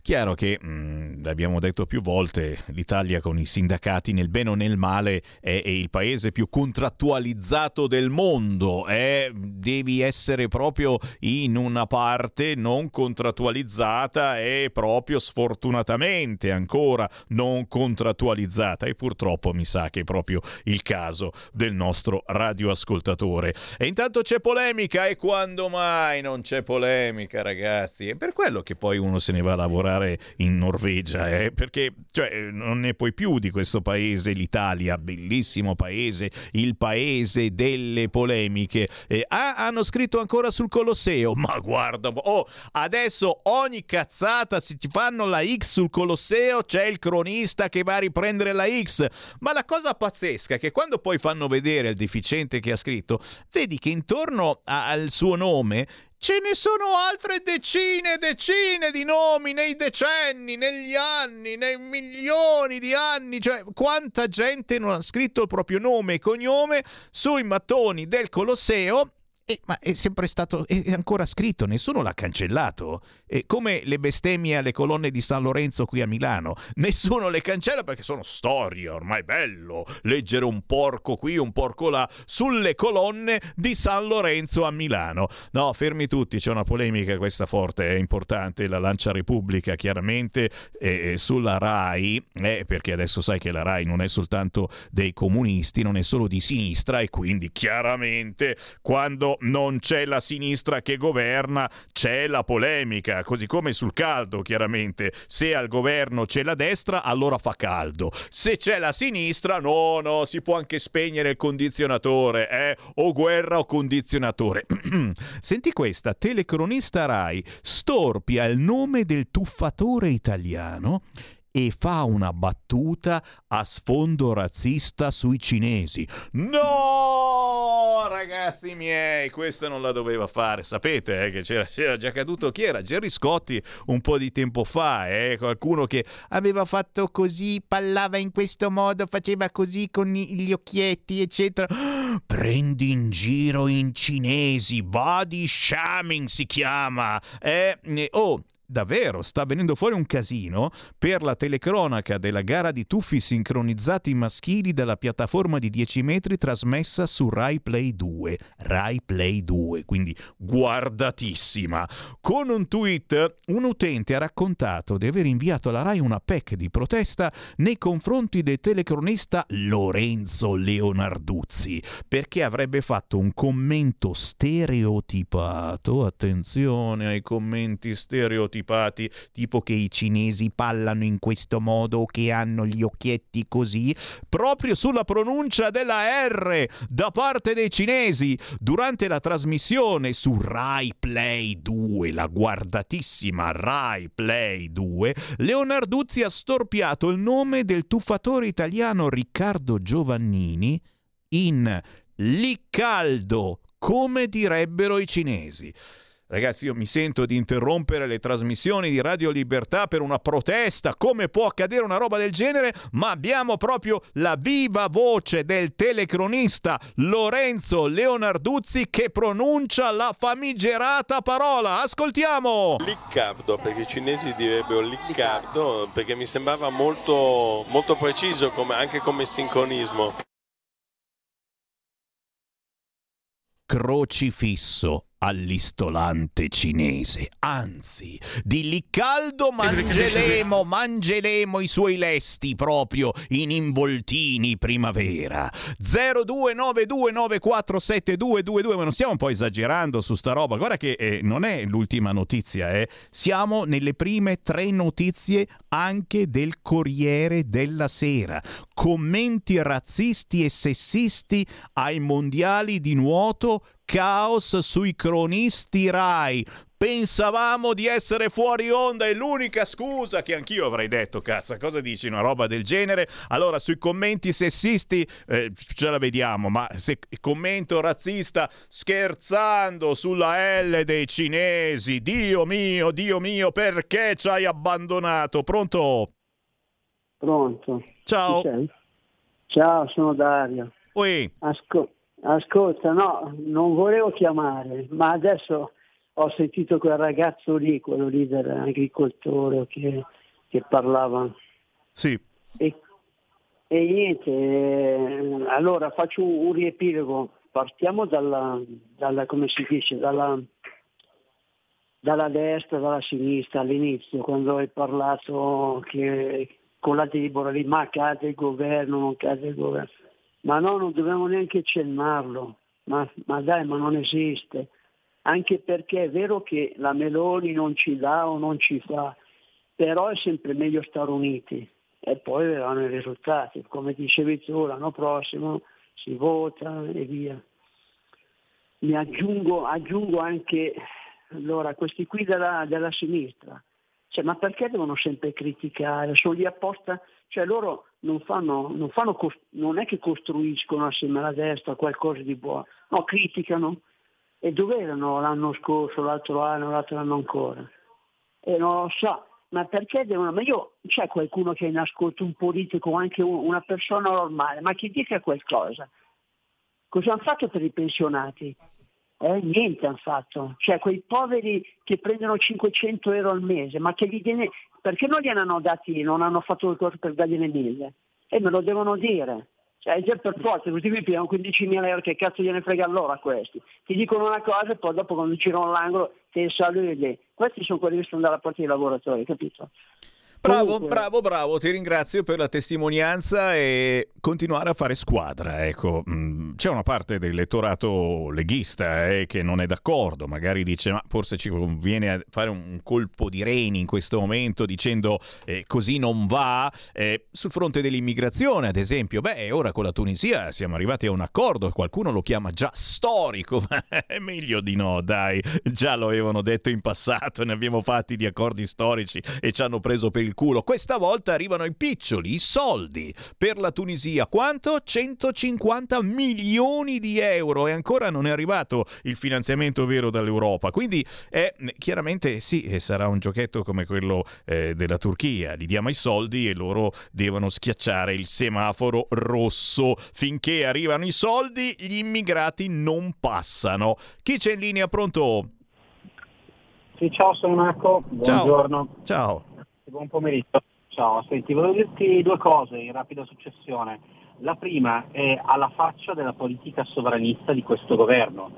Chiaro che, mh, mm, abbiamo detto più volte, l'Italia con i sindacati nel bene o nel male è, è il paese più contrattualizzato del mondo. È, devi essere proprio in una parte non contrattualizzata e proprio sfortunatamente ancora non contrattualizzata. E purtroppo mi sa che è proprio il caso del nostro radioascoltatore. E intanto c'è polemica e quando mai non c'è polemica, ragazzi? È per quello che poi uno se ne va a lavorare lavorare in Norvegia, eh? perché cioè, non ne puoi più di questo paese, l'Italia, bellissimo paese, il paese delle polemiche. Eh, ah, hanno scritto ancora sul Colosseo, ma guarda, oh, adesso ogni cazzata, se ci fanno la X sul Colosseo, c'è il cronista che va a riprendere la X. Ma la cosa pazzesca è che quando poi fanno vedere il deficiente che ha scritto, vedi che intorno a, al suo nome Ce ne sono altre decine e decine di nomi nei decenni, negli anni, nei milioni di anni. Cioè, quanta gente non ha scritto il proprio nome e cognome sui mattoni del Colosseo eh, ma è sempre stato, è ancora scritto, nessuno l'ha cancellato. Eh, come le bestemmie alle colonne di San Lorenzo qui a Milano, nessuno le cancella perché sono storie, ormai è bello leggere un porco qui, un porco là, sulle colonne di San Lorenzo a Milano. No, fermi tutti, c'è una polemica questa forte, è importante, la Lancia Repubblica chiaramente eh, sulla RAI, eh, perché adesso sai che la RAI non è soltanto dei comunisti, non è solo di sinistra e quindi chiaramente quando non c'è la sinistra che governa, c'è la polemica, così come sul caldo, chiaramente. Se al governo c'è la destra, allora fa caldo. Se c'è la sinistra, no, no, si può anche spegnere il condizionatore, eh? O guerra o condizionatore. Senti questa, telecronista Rai storpia il nome del tuffatore italiano e fa una battuta a sfondo razzista sui cinesi. No, ragazzi miei, questa non la doveva fare. Sapete eh, che c'era, c'era, già caduto chi era? Gerry Scotti un po' di tempo fa, eh? qualcuno che aveva fatto così, pallava in questo modo, faceva così con gli occhietti, eccetera. Prendi in giro in cinesi, body shaming si chiama. Eh? Oh, davvero sta venendo fuori un casino per la telecronaca della gara di tuffi sincronizzati maschili dalla piattaforma di 10 metri trasmessa su Rai Play 2. Rai Play 2, quindi guardatissima. Con un tweet un utente ha raccontato di aver inviato alla Rai una PEC di protesta nei confronti del telecronista Lorenzo Leonarduzzi perché avrebbe fatto un commento stereotipato, attenzione ai commenti stereotipati stereotipati, tipo che i cinesi parlano in questo modo, che hanno gli occhietti così, proprio sulla pronuncia della R da parte dei cinesi durante la trasmissione su Rai Play 2, la guardatissima Rai Play 2, Leonarduzzi ha storpiato il nome del tuffatore italiano Riccardo Giovannini in Liccaldo, come direbbero i cinesi. Ragazzi, io mi sento di interrompere le trasmissioni di Radio Libertà per una protesta. Come può accadere una roba del genere? Ma abbiamo proprio la viva voce del telecronista Lorenzo Leonarduzzi che pronuncia la famigerata parola. Ascoltiamo! Liccardo, perché i cinesi direbbero liccardo, perché mi sembrava molto, molto preciso come, anche come sincronismo. Crocifisso all'istolante cinese. Anzi, di lì caldo mangeremo, mangeremo i suoi lesti proprio in involtini primavera. 0292947222, ma non stiamo un po' esagerando su sta roba. Guarda che eh, non è l'ultima notizia, eh. Siamo nelle prime tre notizie anche del Corriere della Sera. Commenti razzisti e sessisti ai mondiali di nuoto caos sui cronisti Rai. Pensavamo di essere fuori onda e l'unica scusa che anch'io avrei detto, cazzo, cosa dici una roba del genere? Allora, sui commenti sessisti eh, ce la vediamo, ma se commento razzista scherzando sulla L dei cinesi, Dio mio, Dio mio, perché ci hai abbandonato? Pronto? Pronto. Ciao. Ciao, sono Dario. Ui. Asco- ascolta, no, non volevo chiamare, ma adesso ho sentito quel ragazzo lì, quello lì dell'agricoltore che, che parlava. Sì. E, e niente, eh, allora faccio un, un riepilogo. Partiamo dalla, dalla, come si dice, dalla, dalla destra, dalla sinistra all'inizio, quando hai parlato che con la Debora lì, ma cade il governo, non cade il governo. Ma no, non dobbiamo neanche accennarlo, ma, ma dai, ma non esiste anche perché è vero che la Meloni non ci dà o non ci fa, però è sempre meglio stare uniti e poi verranno i risultati. Come dicevi tu, l'anno prossimo si vota e via. Mi aggiungo, aggiungo anche allora, questi qui della, della sinistra, cioè, ma perché devono sempre criticare? Sono lì apposta, cioè loro non, fanno, non, fanno, non è che costruiscono assieme alla destra qualcosa di buono, no, criticano E dove erano l'anno scorso, l'altro anno, l'altro anno ancora? E non lo so, ma perché devono... Ma io c'è qualcuno che è in ascolto, un politico, anche una persona normale, ma che dica qualcosa. Cosa hanno fatto per i pensionati? Eh, niente hanno fatto. Cioè quei poveri che prendono 500 euro al mese, ma che gli viene... Perché non gli hanno dati, non hanno fatto le cose per dargliene mille? E me lo devono dire. Cioè, già per forza, questi qui pigliano 15.000 euro, che cazzo gliene frega loro a questi? Ti dicono una cosa e poi dopo quando girano l'angolo ti salvi lì. Questi sono quelli che stanno dalla parte dei lavoratori, capito? Bravo, bravo, bravo, ti ringrazio per la testimonianza e continuare a fare squadra. Ecco, Mm, c'è una parte dell'elettorato leghista eh, che non è d'accordo, magari dice ma forse ci conviene fare un colpo di reni in questo momento dicendo eh, così non va. Eh, sul fronte dell'immigrazione, ad esempio, beh, ora con la Tunisia siamo arrivati a un accordo, qualcuno lo chiama già storico, ma è meglio di no, dai, già lo avevano detto in passato, ne abbiamo fatti di accordi storici e ci hanno preso per il culo. Questa volta arrivano i piccioli, i soldi per la Tunisia. Quanto? 150 milioni di euro e ancora non è arrivato il finanziamento vero dall'Europa. Quindi eh, chiaramente sì, sarà un giochetto come quello eh, della Turchia. Gli diamo i soldi e loro devono schiacciare il semaforo rosso. Finché arrivano i soldi, gli immigrati non passano. Chi c'è in linea pronto? Sì, ciao, sono Marco, Ciao. buongiorno. Ciao. Buon pomeriggio. Ciao, senti, volevo dirti due cose in rapida successione. La prima è alla faccia della politica sovranista di questo governo.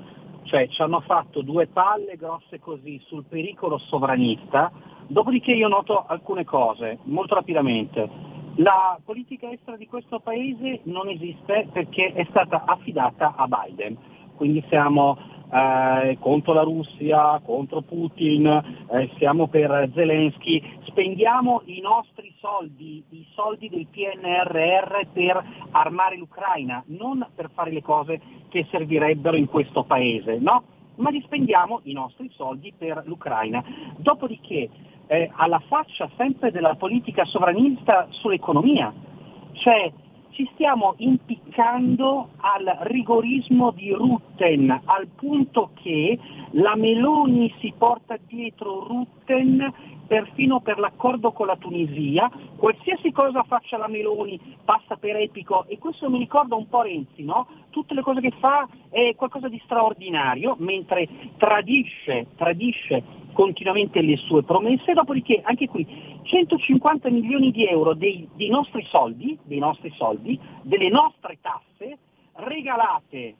Cioè ci hanno fatto due palle grosse così sul pericolo sovranista, dopodiché io noto alcune cose, molto rapidamente. La politica estera di questo paese non esiste perché è stata affidata a Biden, quindi siamo eh, contro la Russia, contro Putin, eh, siamo per Zelensky, spendiamo i nostri soldi, i soldi del PNRR per armare l'Ucraina, non per fare le cose che servirebbero in questo paese, no? Ma li spendiamo i nostri soldi per l'Ucraina. Dopodiché, eh, alla faccia sempre della politica sovranista sull'economia, cioè ci stiamo impiccando al rigorismo di Rutten, al punto che la Meloni si porta dietro Rutten perfino per l'accordo con la Tunisia, qualsiasi cosa faccia la Meloni passa per epico e questo mi ricorda un po' Renzi, no? Tutte le cose che fa è qualcosa di straordinario, mentre tradisce, tradisce continuamente le sue promesse, dopodiché anche qui 150 milioni di euro dei, dei nostri soldi, dei nostri soldi, delle nostre tasse, regalate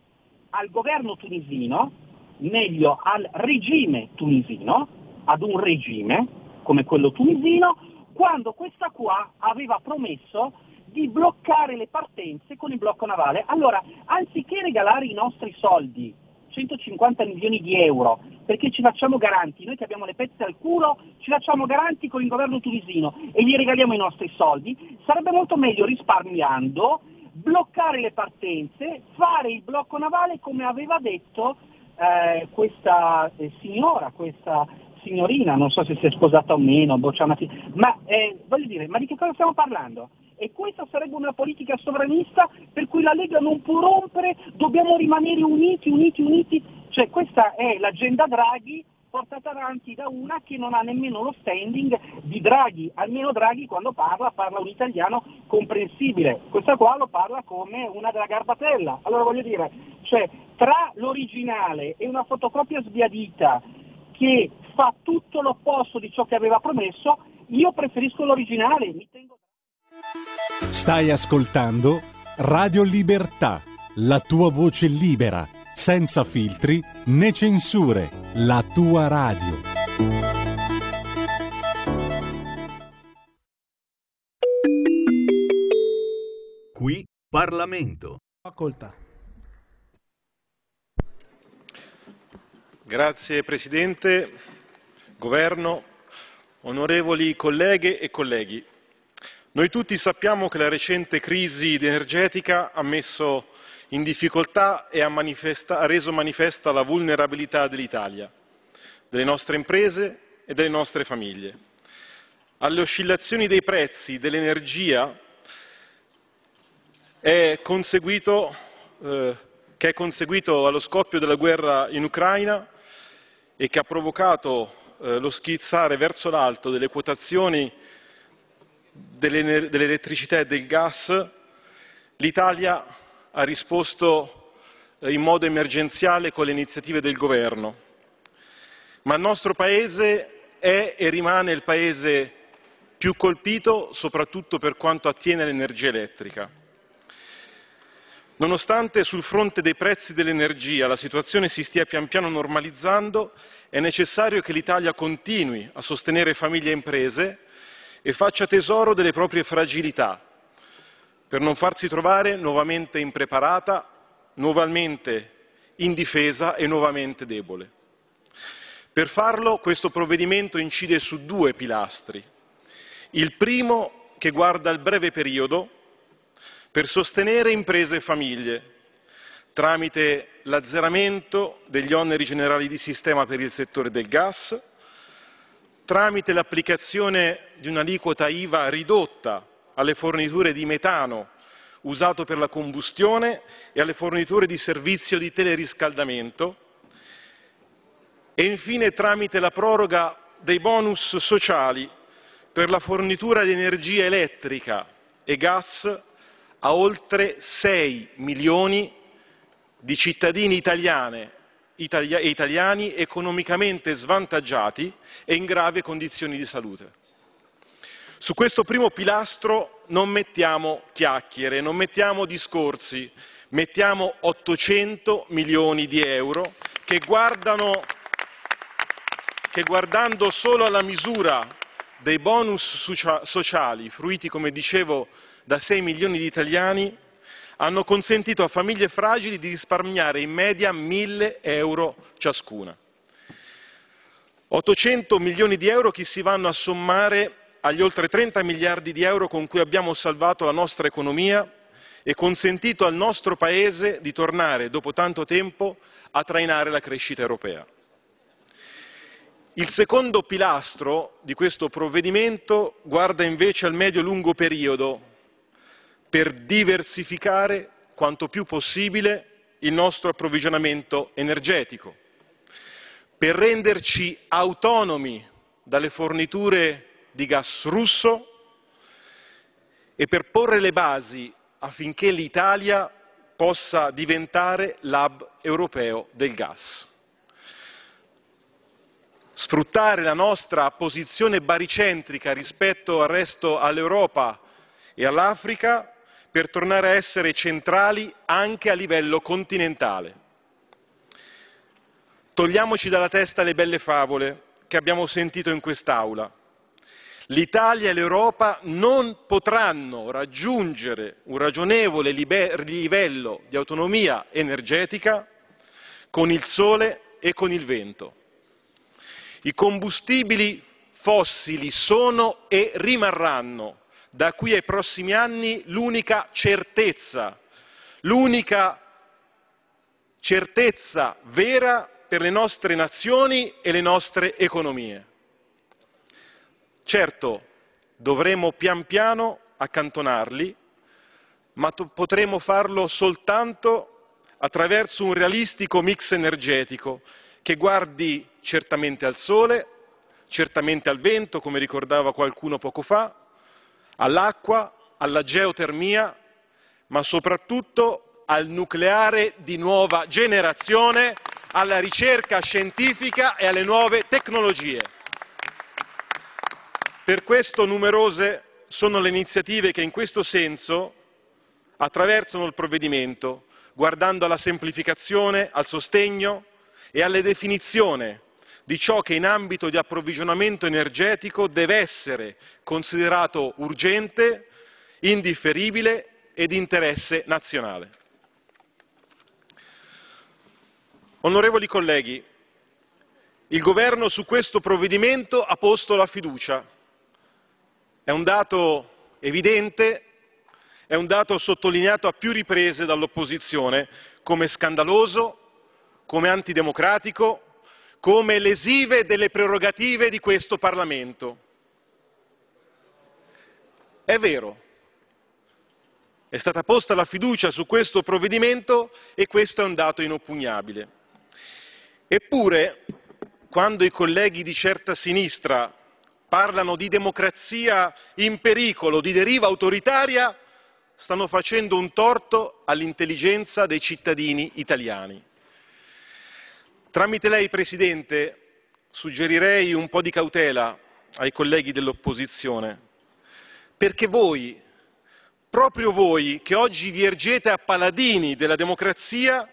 al governo tunisino, meglio al regime tunisino, ad un regime come quello tunisino, quando questa qua aveva promesso di bloccare le partenze con il blocco navale. Allora, anziché regalare i nostri soldi, 150 milioni di euro, perché ci facciamo garanti, noi che abbiamo le pezze al culo, ci facciamo garanti con il governo tunisino e gli regaliamo i nostri soldi, sarebbe molto meglio risparmiando, bloccare le partenze, fare il blocco navale come aveva detto eh, questa eh, signora, questa signorina, non so se si è sposata o meno, boh, c'ha una fi- ma eh, voglio dire, ma di che cosa stiamo parlando? E questa sarebbe una politica sovranista per cui la Lega non può rompere, dobbiamo rimanere uniti, uniti, uniti. Cioè questa è l'agenda Draghi portata avanti da una che non ha nemmeno lo standing di Draghi, almeno Draghi quando parla parla un italiano comprensibile, questa qua lo parla come una della garbatella. Allora voglio dire, cioè tra l'originale e una fotocopia sbiadita che fa tutto l'opposto di ciò che aveva promesso, io preferisco l'originale, mi tengo Stai ascoltando Radio Libertà, la tua voce libera, senza filtri né censure, la tua radio. Qui Parlamento. Facoltà. Grazie Presidente, Governo, onorevoli colleghe e colleghi. Noi tutti sappiamo che la recente crisi energetica ha messo in difficoltà e ha, ha reso manifesta la vulnerabilità dell'Italia, delle nostre imprese e delle nostre famiglie. Alle oscillazioni dei prezzi dell'energia è conseguito eh, che è conseguito allo scoppio della guerra in Ucraina e che ha provocato eh, lo schizzare verso l'alto delle quotazioni dell'elettricità e del gas, l'Italia ha risposto eh, in modo emergenziale con le iniziative del governo. Ma il nostro Paese è e rimane il Paese più colpito soprattutto per quanto attiene all'energia elettrica. Nonostante sul fronte dei prezzi dell'energia la situazione si stia pian piano normalizzando, è necessario che l'Italia continui a sostenere famiglie e imprese e faccia tesoro delle proprie fragilità per non farsi trovare nuovamente impreparata, nuovamente indifesa e nuovamente debole. Per farlo questo provvedimento incide su due pilastri. Il primo che guarda al breve periodo per sostenere imprese e famiglie tramite l'azzeramento degli oneri generali di sistema per il settore del gas, tramite l'applicazione di un'aliquota IVA ridotta alle forniture di metano usato per la combustione e alle forniture di servizio di teleriscaldamento e infine tramite la proroga dei bonus sociali per la fornitura di energia elettrica e gas a oltre 6 milioni di cittadini italiane e italiani economicamente svantaggiati e in grave condizioni di salute. Su questo primo pilastro non mettiamo chiacchiere, non mettiamo discorsi, mettiamo 800 milioni di euro che guardano che guardando solo alla misura dei bonus sociali fruiti, come dicevo, da 6 milioni di italiani, hanno consentito a famiglie fragili di risparmiare in media 1000 euro ciascuna. 800 milioni di euro che si vanno a sommare agli oltre 30 miliardi di euro con cui abbiamo salvato la nostra economia e consentito al nostro Paese di tornare, dopo tanto tempo, a trainare la crescita europea. Il secondo pilastro di questo provvedimento guarda invece al medio-lungo periodo per diversificare quanto più possibile il nostro approvvigionamento energetico, per renderci autonomi dalle forniture di gas russo e per porre le basi affinché l'Italia possa diventare l'hub europeo del gas. Sfruttare la nostra posizione baricentrica rispetto al resto all'Europa e all'Africa per tornare a essere centrali anche a livello continentale. Togliamoci dalla testa le belle favole che abbiamo sentito in quest'Aula. L'Italia e l'Europa non potranno raggiungere un ragionevole livello di autonomia energetica con il sole e con il vento. I combustibili fossili sono e rimarranno da qui ai prossimi anni l'unica certezza, l'unica certezza vera per le nostre nazioni e le nostre economie. Certo, dovremo pian piano accantonarli, ma potremo farlo soltanto attraverso un realistico mix energetico che guardi certamente al sole, certamente al vento, come ricordava qualcuno poco fa, all'acqua, alla geotermia, ma soprattutto al nucleare di nuova generazione, alla ricerca scientifica e alle nuove tecnologie. Per questo numerose sono le iniziative che in questo senso attraversano il provvedimento, guardando alla semplificazione, al sostegno, e alla definizione di ciò che in ambito di approvvigionamento energetico deve essere considerato urgente, indifferibile e di interesse nazionale. Onorevoli colleghi, il Governo su questo provvedimento ha posto la fiducia. È un dato evidente, è un dato sottolineato a più riprese dall'opposizione come scandaloso, come antidemocratico, come lesive delle prerogative di questo Parlamento. È vero, È stata posta la fiducia su questo provvedimento e questo è un dato inoppugnabile. Eppure, quando i colleghi di certa sinistra parlano di democrazia in pericolo, di deriva autoritaria, stanno facendo un torto all'intelligenza dei cittadini italiani. Tramite lei, Presidente, suggerirei un po' di cautela ai colleghi dell'opposizione, perché voi, proprio voi che oggi vi ergete a paladini della democrazia,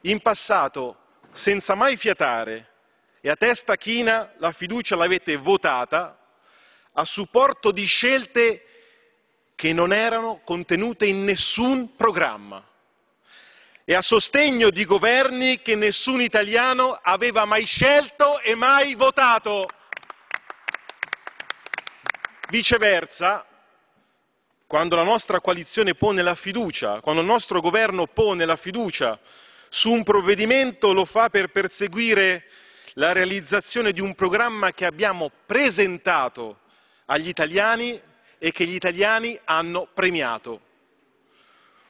in passato, senza mai fiatare e a testa china, la fiducia l'avete votata a supporto di scelte che non erano contenute in nessun programma e a sostegno di governi che nessun italiano aveva mai scelto e mai votato. Viceversa, quando la nostra coalizione pone la fiducia, quando il nostro governo pone la fiducia su un provvedimento, lo fa per perseguire la realizzazione di un programma che abbiamo presentato agli italiani e che gli italiani hanno premiato.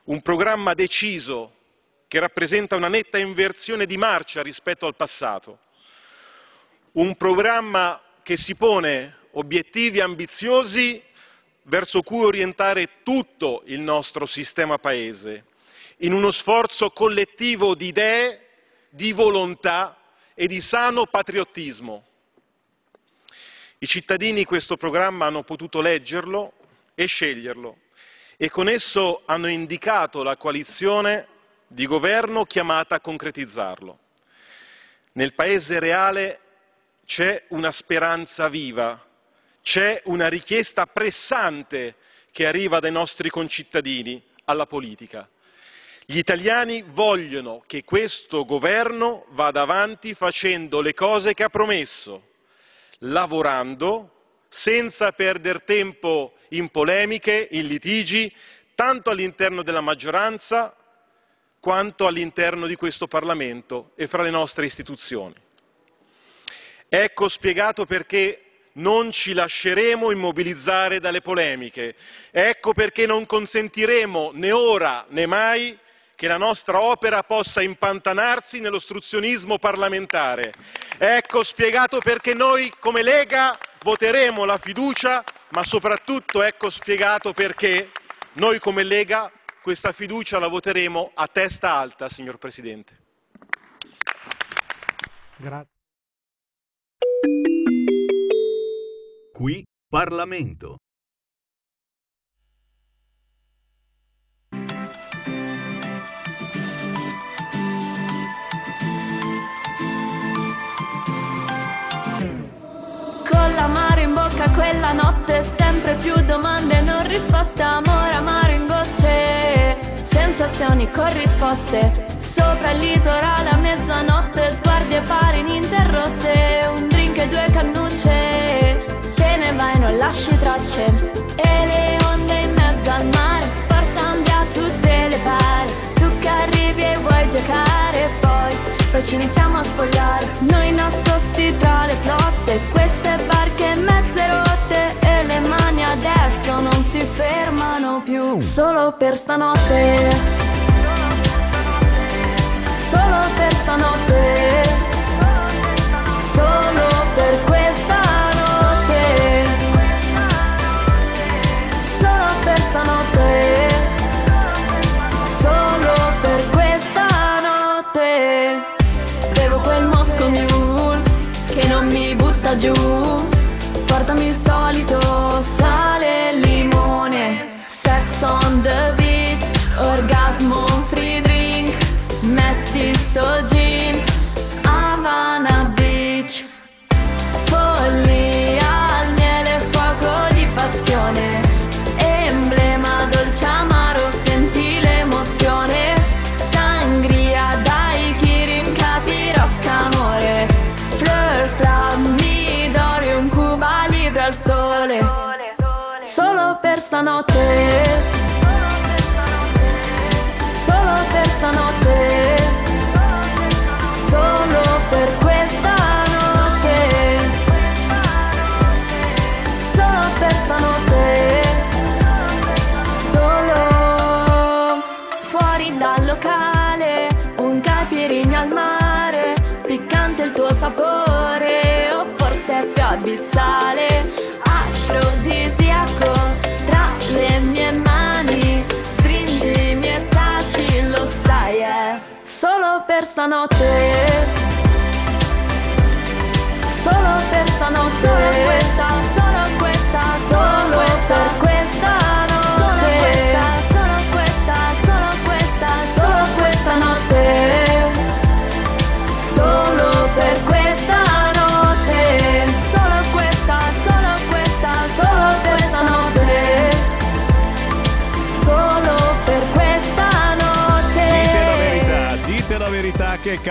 Un programma deciso che rappresenta una netta inversione di marcia rispetto al passato. Un programma che si pone obiettivi ambiziosi verso cui orientare tutto il nostro sistema paese, in uno sforzo collettivo di idee, di volontà e di sano patriottismo. I cittadini questo programma hanno potuto leggerlo e sceglierlo e con esso hanno indicato la coalizione di governo chiamata a concretizzarlo. Nel paese reale c'è una speranza viva, c'è una richiesta pressante che arriva dai nostri concittadini alla politica. Gli italiani vogliono che questo governo vada avanti facendo le cose che ha promesso, lavorando senza perdere tempo in polemiche, in litigi, tanto all'interno della maggioranza quanto all'interno di questo Parlamento e fra le nostre istituzioni. Ecco spiegato perché non ci lasceremo immobilizzare dalle polemiche, ecco perché non consentiremo né ora né mai che la nostra opera possa impantanarsi nell'ostruzionismo parlamentare. Ecco spiegato perché noi come Lega voteremo la fiducia, ma soprattutto ecco spiegato perché noi come Lega questa fiducia la voteremo a testa alta, signor Presidente. Grazie. Qui Parlamento. Quella notte Sempre più domande non risposte Amore amaro in gocce Sensazioni con risposte Sopra il litorale a mezzanotte Sguardie pari ininterrotte Un drink e due cannucce Te ne vai non lasci tracce. E le onde in mezzo al mare Portano via tutte le pare. Tu che arrivi e vuoi giocare Poi, poi ci iniziamo a spogliare. Noi nascosti tra le flotte Queste fermano più. Solo per stanotte. Solo per stanotte. Solo per questa notte. Solo per stanotte. Solo per questa notte. Bevo quel Moscow Mule Che non mi butta giù stanotte. Solo per stanotte. Solo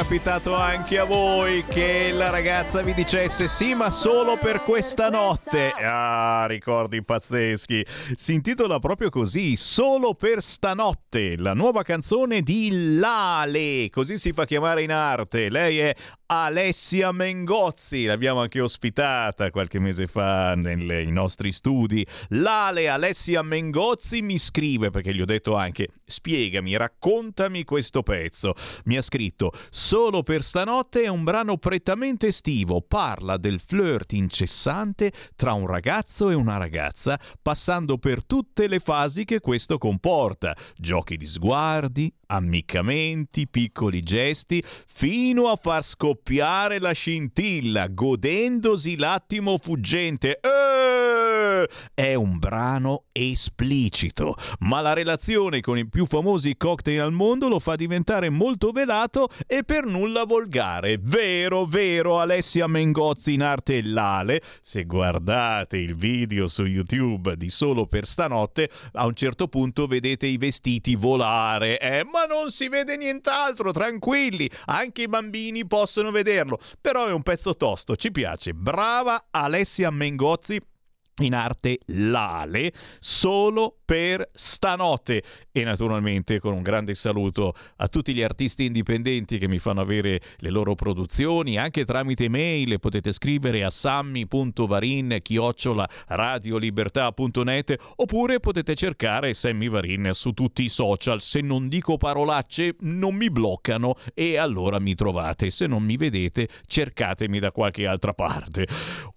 capitato anche a voi che la ragazza vi dicesse sì, ma solo per questa notte. Ah, ricordi pazzeschi. Si intitola proprio così, Solo per stanotte, la nuova canzone di Lale, così si fa chiamare in arte. Lei è Alessia Mengozzi, l'abbiamo anche ospitata qualche mese fa nei nostri studi. Lale Alessia Mengozzi mi scrive, perché gli ho detto anche, spiegami, raccontami questo pezzo. Mi ha scritto, solo per stanotte è un brano prettamente estivo, parla del flirt incessante tra un ragazzo e una ragazza, passando per tutte le fasi che questo comporta, giochi di sguardi, ammiccamenti, piccoli gesti, fino a far scoppiare la scintilla, godendosi l'attimo fuggente. Eh! È un brano esplicito, ma la relazione con i più famosi cocktail al mondo lo fa diventare molto velato e per nulla volgare. Vero, vero, Alessia Mengozzi in arte Lale. Se guardate il video su YouTube di Solo per stanotte, a un certo punto vedete i vestiti volare, eh? ma non si vede nient'altro, tranquilli, anche i bambini possono vederlo. Però è un pezzo tosto, ci piace. Brava Alessia Mengozzi in arte Lale solo per stanotte. E naturalmente con un grande saluto a tutti gli artisti indipendenti che mi fanno avere le loro produzioni anche tramite mail potete scrivere a sammy.varin chiocciola radiolibertà.net oppure potete cercare Sammy Varin su tutti i social. Se non dico parolacce non mi bloccano e allora mi trovate. Se non mi vedete cercatemi da qualche altra parte.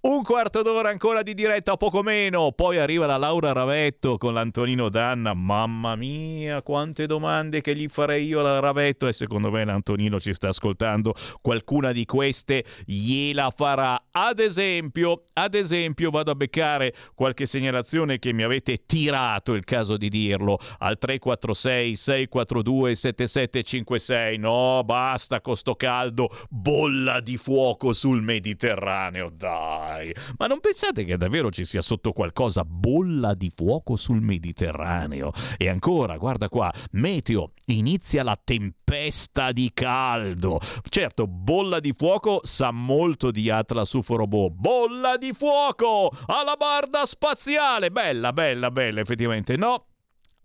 Un quarto d'ora ancora di diretta poco meno poi arriva la Laura Ravetto con l'Antonino Danna. Mamma mia quante domande che gli farei io alla Ravetto. E secondo me l'Antonino ci sta ascoltando. Qualcuna di queste gliela farà. Ad esempio ad esempio vado a beccare qualche segnalazione che mi avete tirato il caso di dirlo al 346 642 7756 no basta con sto caldo bolla di fuoco sul Mediterraneo dai. Ma non pensate che davvero ci sia sotto qualcosa bolla di fuoco sul Mediterraneo. E ancora guarda qua meteo inizia la tempesta di caldo. Certo bolla di fuoco sa molto di Atlas UFO Robot. Bolla di fuoco alla barda spaziale! Bella bella bella effettivamente no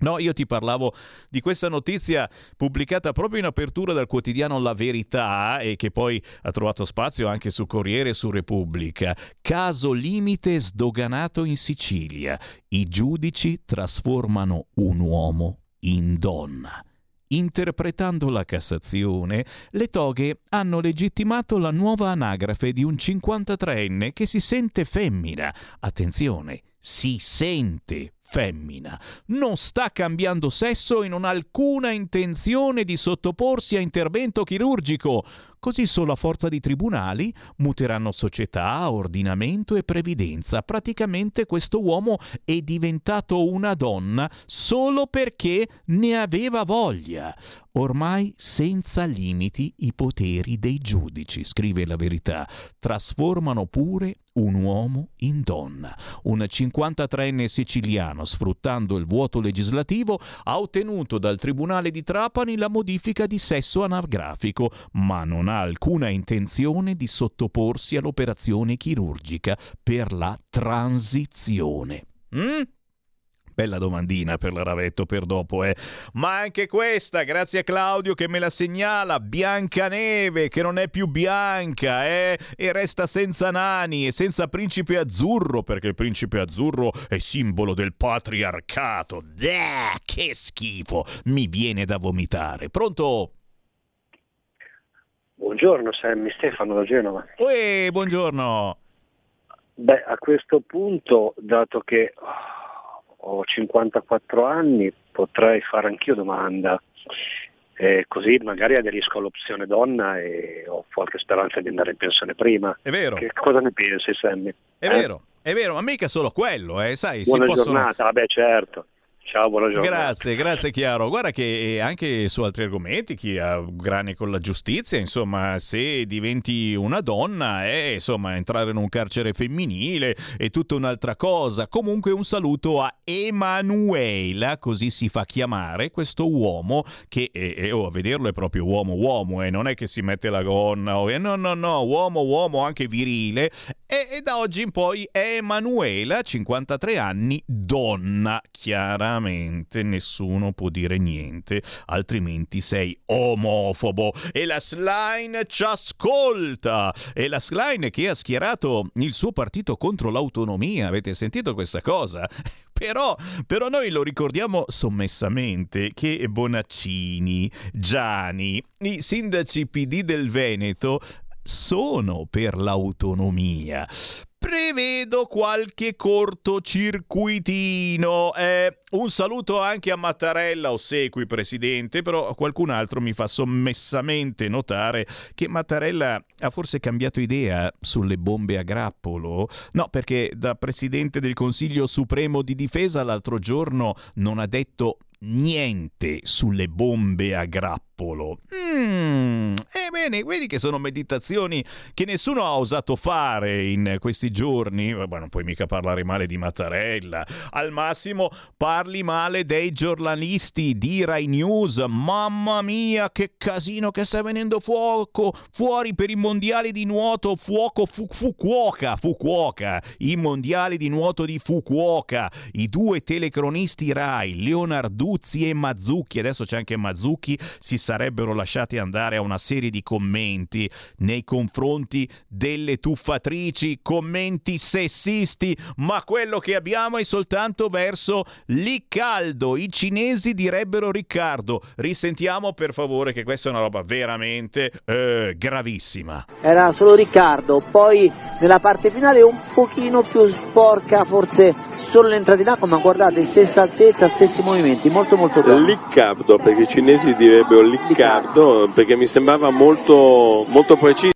No, io ti parlavo di questa notizia pubblicata proprio in apertura dal quotidiano La Verità e che poi ha trovato spazio anche su Corriere e su Repubblica. Caso limite sdoganato in Sicilia. I giudici trasformano un uomo in donna. Interpretando la Cassazione, le toghe hanno legittimato la nuova anagrafe di un 53enne che si sente femmina. Attenzione, si sente femmina. Non sta cambiando sesso e non ha alcuna intenzione di sottoporsi a intervento chirurgico. Così solo a forza di tribunali muteranno società, ordinamento e previdenza. Praticamente questo uomo è diventato una donna solo perché ne aveva voglia. Ormai senza limiti i poteri dei giudici, scrive la verità, trasformano pure un uomo in donna. Un 53enne siciliano, sfruttando il vuoto legislativo, ha ottenuto dal Tribunale di Trapani la modifica di sesso anagrafico, ma non ha alcuna intenzione di sottoporsi all'operazione chirurgica per la transizione. Mm? Bella domandina per la Ravetto per dopo, eh. Ma anche questa, grazie a Claudio che me la segnala, Biancaneve, che non è più bianca, eh, e resta senza nani e senza principe azzurro, perché il principe azzurro è simbolo del patriarcato. Deh, che schifo, mi viene da vomitare. Pronto? Buongiorno Sammy, Stefano da Genova. Uè, buongiorno. Beh, a questo punto, dato che ho 54 anni, potrei fare anch'io domanda. Eh, così magari aderisco all'opzione donna e ho qualche speranza di andare in pensione prima. È vero. Che cosa ne pensi, Sammy? È Eh? vero, è vero, ma mica solo quello, eh, sai, Buona si possono... giornata, vabbè certo. Ciao, buona giornata. Grazie, grazie Chiaro. Guarda che anche su altri argomenti, chi ha grani con la giustizia, insomma, se diventi una donna, eh, insomma, entrare in un carcere femminile è tutta un'altra cosa. Comunque un saluto a Emanuela, così si fa chiamare, questo uomo che, eh, eh, oh, a vederlo è proprio uomo-uomo, e non è che si mette la gonna, o, eh, no, no, no, uomo-uomo anche virile. E, e da oggi in poi è Emanuela, 53 anni, donna, chiaramente nessuno può dire niente, altrimenti sei omofobo. E la Slime ci ascolta! E la Slime che ha schierato il suo partito contro l'autonomia, avete sentito questa cosa? Però, però noi lo ricordiamo sommessamente che Bonaccini, Gianni, i sindaci PD del Veneto sono per l'autonomia. Prevedo qualche cortocircuitino. Eh, un saluto anche a Mattarella, ossequi presidente, però qualcun altro mi fa sommessamente notare che Mattarella ha forse cambiato idea sulle bombe a grappolo. No, perché da presidente del Consiglio Supremo di Difesa l'altro giorno non ha detto niente sulle bombe a grappolo. Mm, ebbene, vedi che sono meditazioni che nessuno ha osato fare in questi giorni. Vabbè, non puoi mica parlare male di Mattarella. Al massimo parli male dei giornalisti di Rai News. Mamma mia, che casino che sta venendo fuoco fuori per i mondiali di nuoto. Fuoco fu- Fukuoka, Fukuoka, i mondiali di nuoto di Fukuoka. I due telecronisti Rai, Leonarduzzi e Mazzucchi, adesso c'è anche Mazzucchi, si sarebbero lasciati andare a una serie di commenti nei confronti delle tuffatrici, commenti sessisti, ma quello che abbiamo è soltanto verso Licaldo. I cinesi direbbero Riccardo. Risentiamo per favore che questa è una roba veramente eh, gravissima. era solo Riccardo, poi nella parte finale un pochino più sporca, forse solo l'entrata in acqua, ma guardate, stessa altezza, stessi movimenti, molto molto bravo. Liccardo, perché i cinesi direbbero liccardo, perché mi sembrava molto, molto preciso.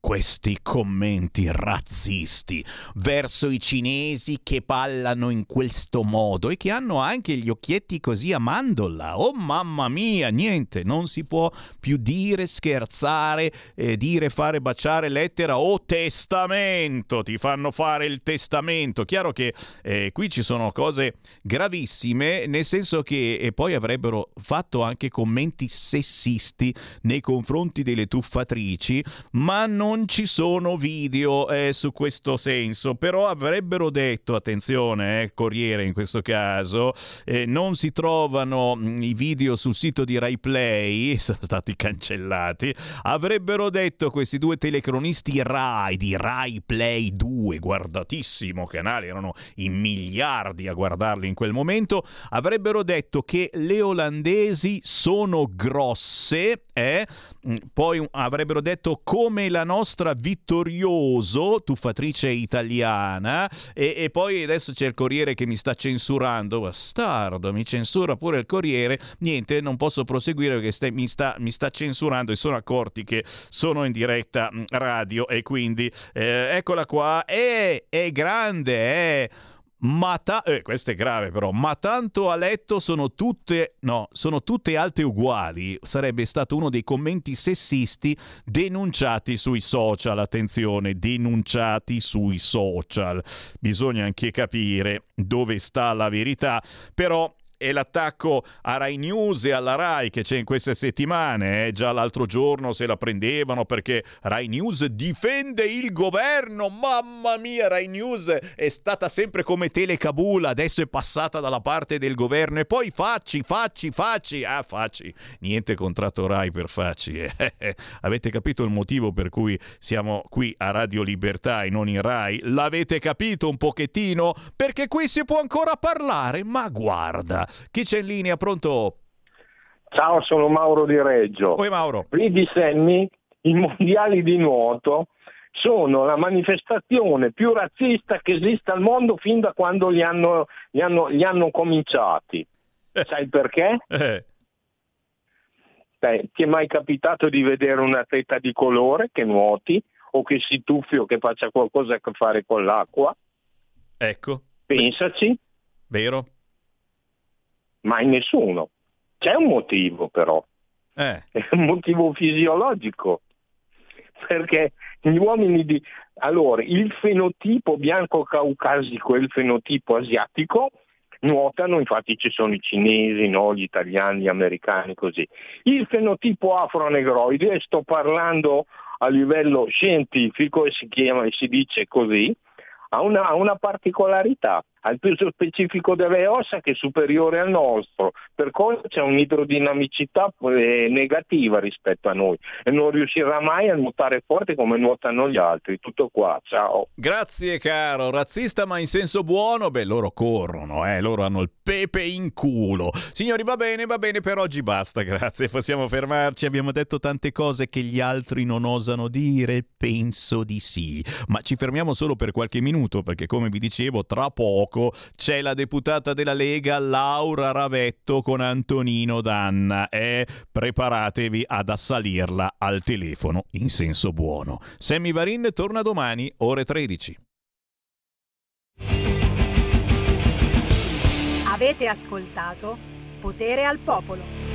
Questi commenti razzisti verso i cinesi che ballano in questo modo e che hanno anche gli occhietti così a mandorla. Oh mamma mia, niente, non si può più dire, scherzare, eh, dire fare baciare lettera o testamento. Ti fanno fare il testamento. Chiaro che eh, qui ci sono cose gravissime, nel senso che e poi avrebbero fatto anche commenti sessisti nei confronti delle tuffatrici, ma non ci sono video eh, su questo senso, però avrebbero detto, attenzione, eh, Corriere in questo caso, eh, non si trovano mh, i video sul sito di Rai Play, sono stati cancellati, avrebbero detto questi due telecronisti Rai di Rai Play 2, guardatissimo canale, erano in miliardi a guardarli in quel momento, avrebbero detto che le olandesi sono grosse, eh? Mm, poi avrebbero detto come la nostra vittorioso, tuffatrice italiana, e, e poi adesso c'è il Corriere che mi sta censurando, bastardo, mi censura pure il Corriere, niente, non posso proseguire perché ste- mi, sta, mi sta censurando e sono accorti che sono in diretta mm, radio e quindi eh, eccola qua, è, è grande, è... Ma ta- eh, questo è grave però, ma tanto a letto sono tutte, no, sono tutte alte uguali, sarebbe stato uno dei commenti sessisti denunciati sui social, attenzione, denunciati sui social. Bisogna anche capire dove sta la verità, però è l'attacco a Rai News e alla Rai che c'è in queste settimane. eh. Già l'altro giorno se la prendevano perché Rai News difende il governo. Mamma mia, Rai News è stata sempre come Telecabul, adesso è passata dalla parte del governo. E poi facci, facci, facci. Ah, facci. Niente contratto Rai per facci. eh. Avete capito il motivo per cui siamo qui a Radio Libertà e non in Rai? L'avete capito un pochettino? Perché qui si può ancora parlare, ma guarda. Chi c'è in linea? Pronto? Ciao, sono Mauro di Reggio. Oi Mauro. Vedi Sammy, i mondiali di nuoto sono la manifestazione più razzista che esiste al mondo fin da quando li hanno, li hanno, li hanno cominciati. Sai perché? Eh. Beh, ti è mai capitato di vedere un atleta di colore che nuoti o che si tuffi o che faccia qualcosa a che fare con l'acqua? Ecco. Pensaci. Vero? Mai nessuno. C'è un motivo però. Eh. È un motivo fisiologico. Perché gli uomini di... Allora, il fenotipo bianco caucasico e il fenotipo asiatico nuotano, infatti ci sono i cinesi, no? gli italiani, gli americani, così. Il fenotipo afronegroide, e sto parlando a livello scientifico e si chiama e si dice così, ha una, ha una particolarità, ha il peso specifico delle ossa che è superiore al nostro, per cui c'è un'idrodinamicità eh, negativa rispetto a noi. E non riuscirà mai a nuotare forte come nuotano gli altri. Tutto qua, ciao. Grazie caro, razzista ma in senso buono, beh loro corrono, eh, loro hanno il pepe in culo. Signori va bene, va bene, per oggi basta, grazie, possiamo fermarci, abbiamo detto tante cose che gli altri non osano dire, penso di sì, ma ci fermiamo solo per qualche minuto perché come vi dicevo tra poco c'è la deputata della Lega Laura Ravetto con Antonino Danna e preparatevi ad assalirla al telefono in senso buono. Sammy Varin torna domani ore 13. Avete ascoltato Potere al Popolo.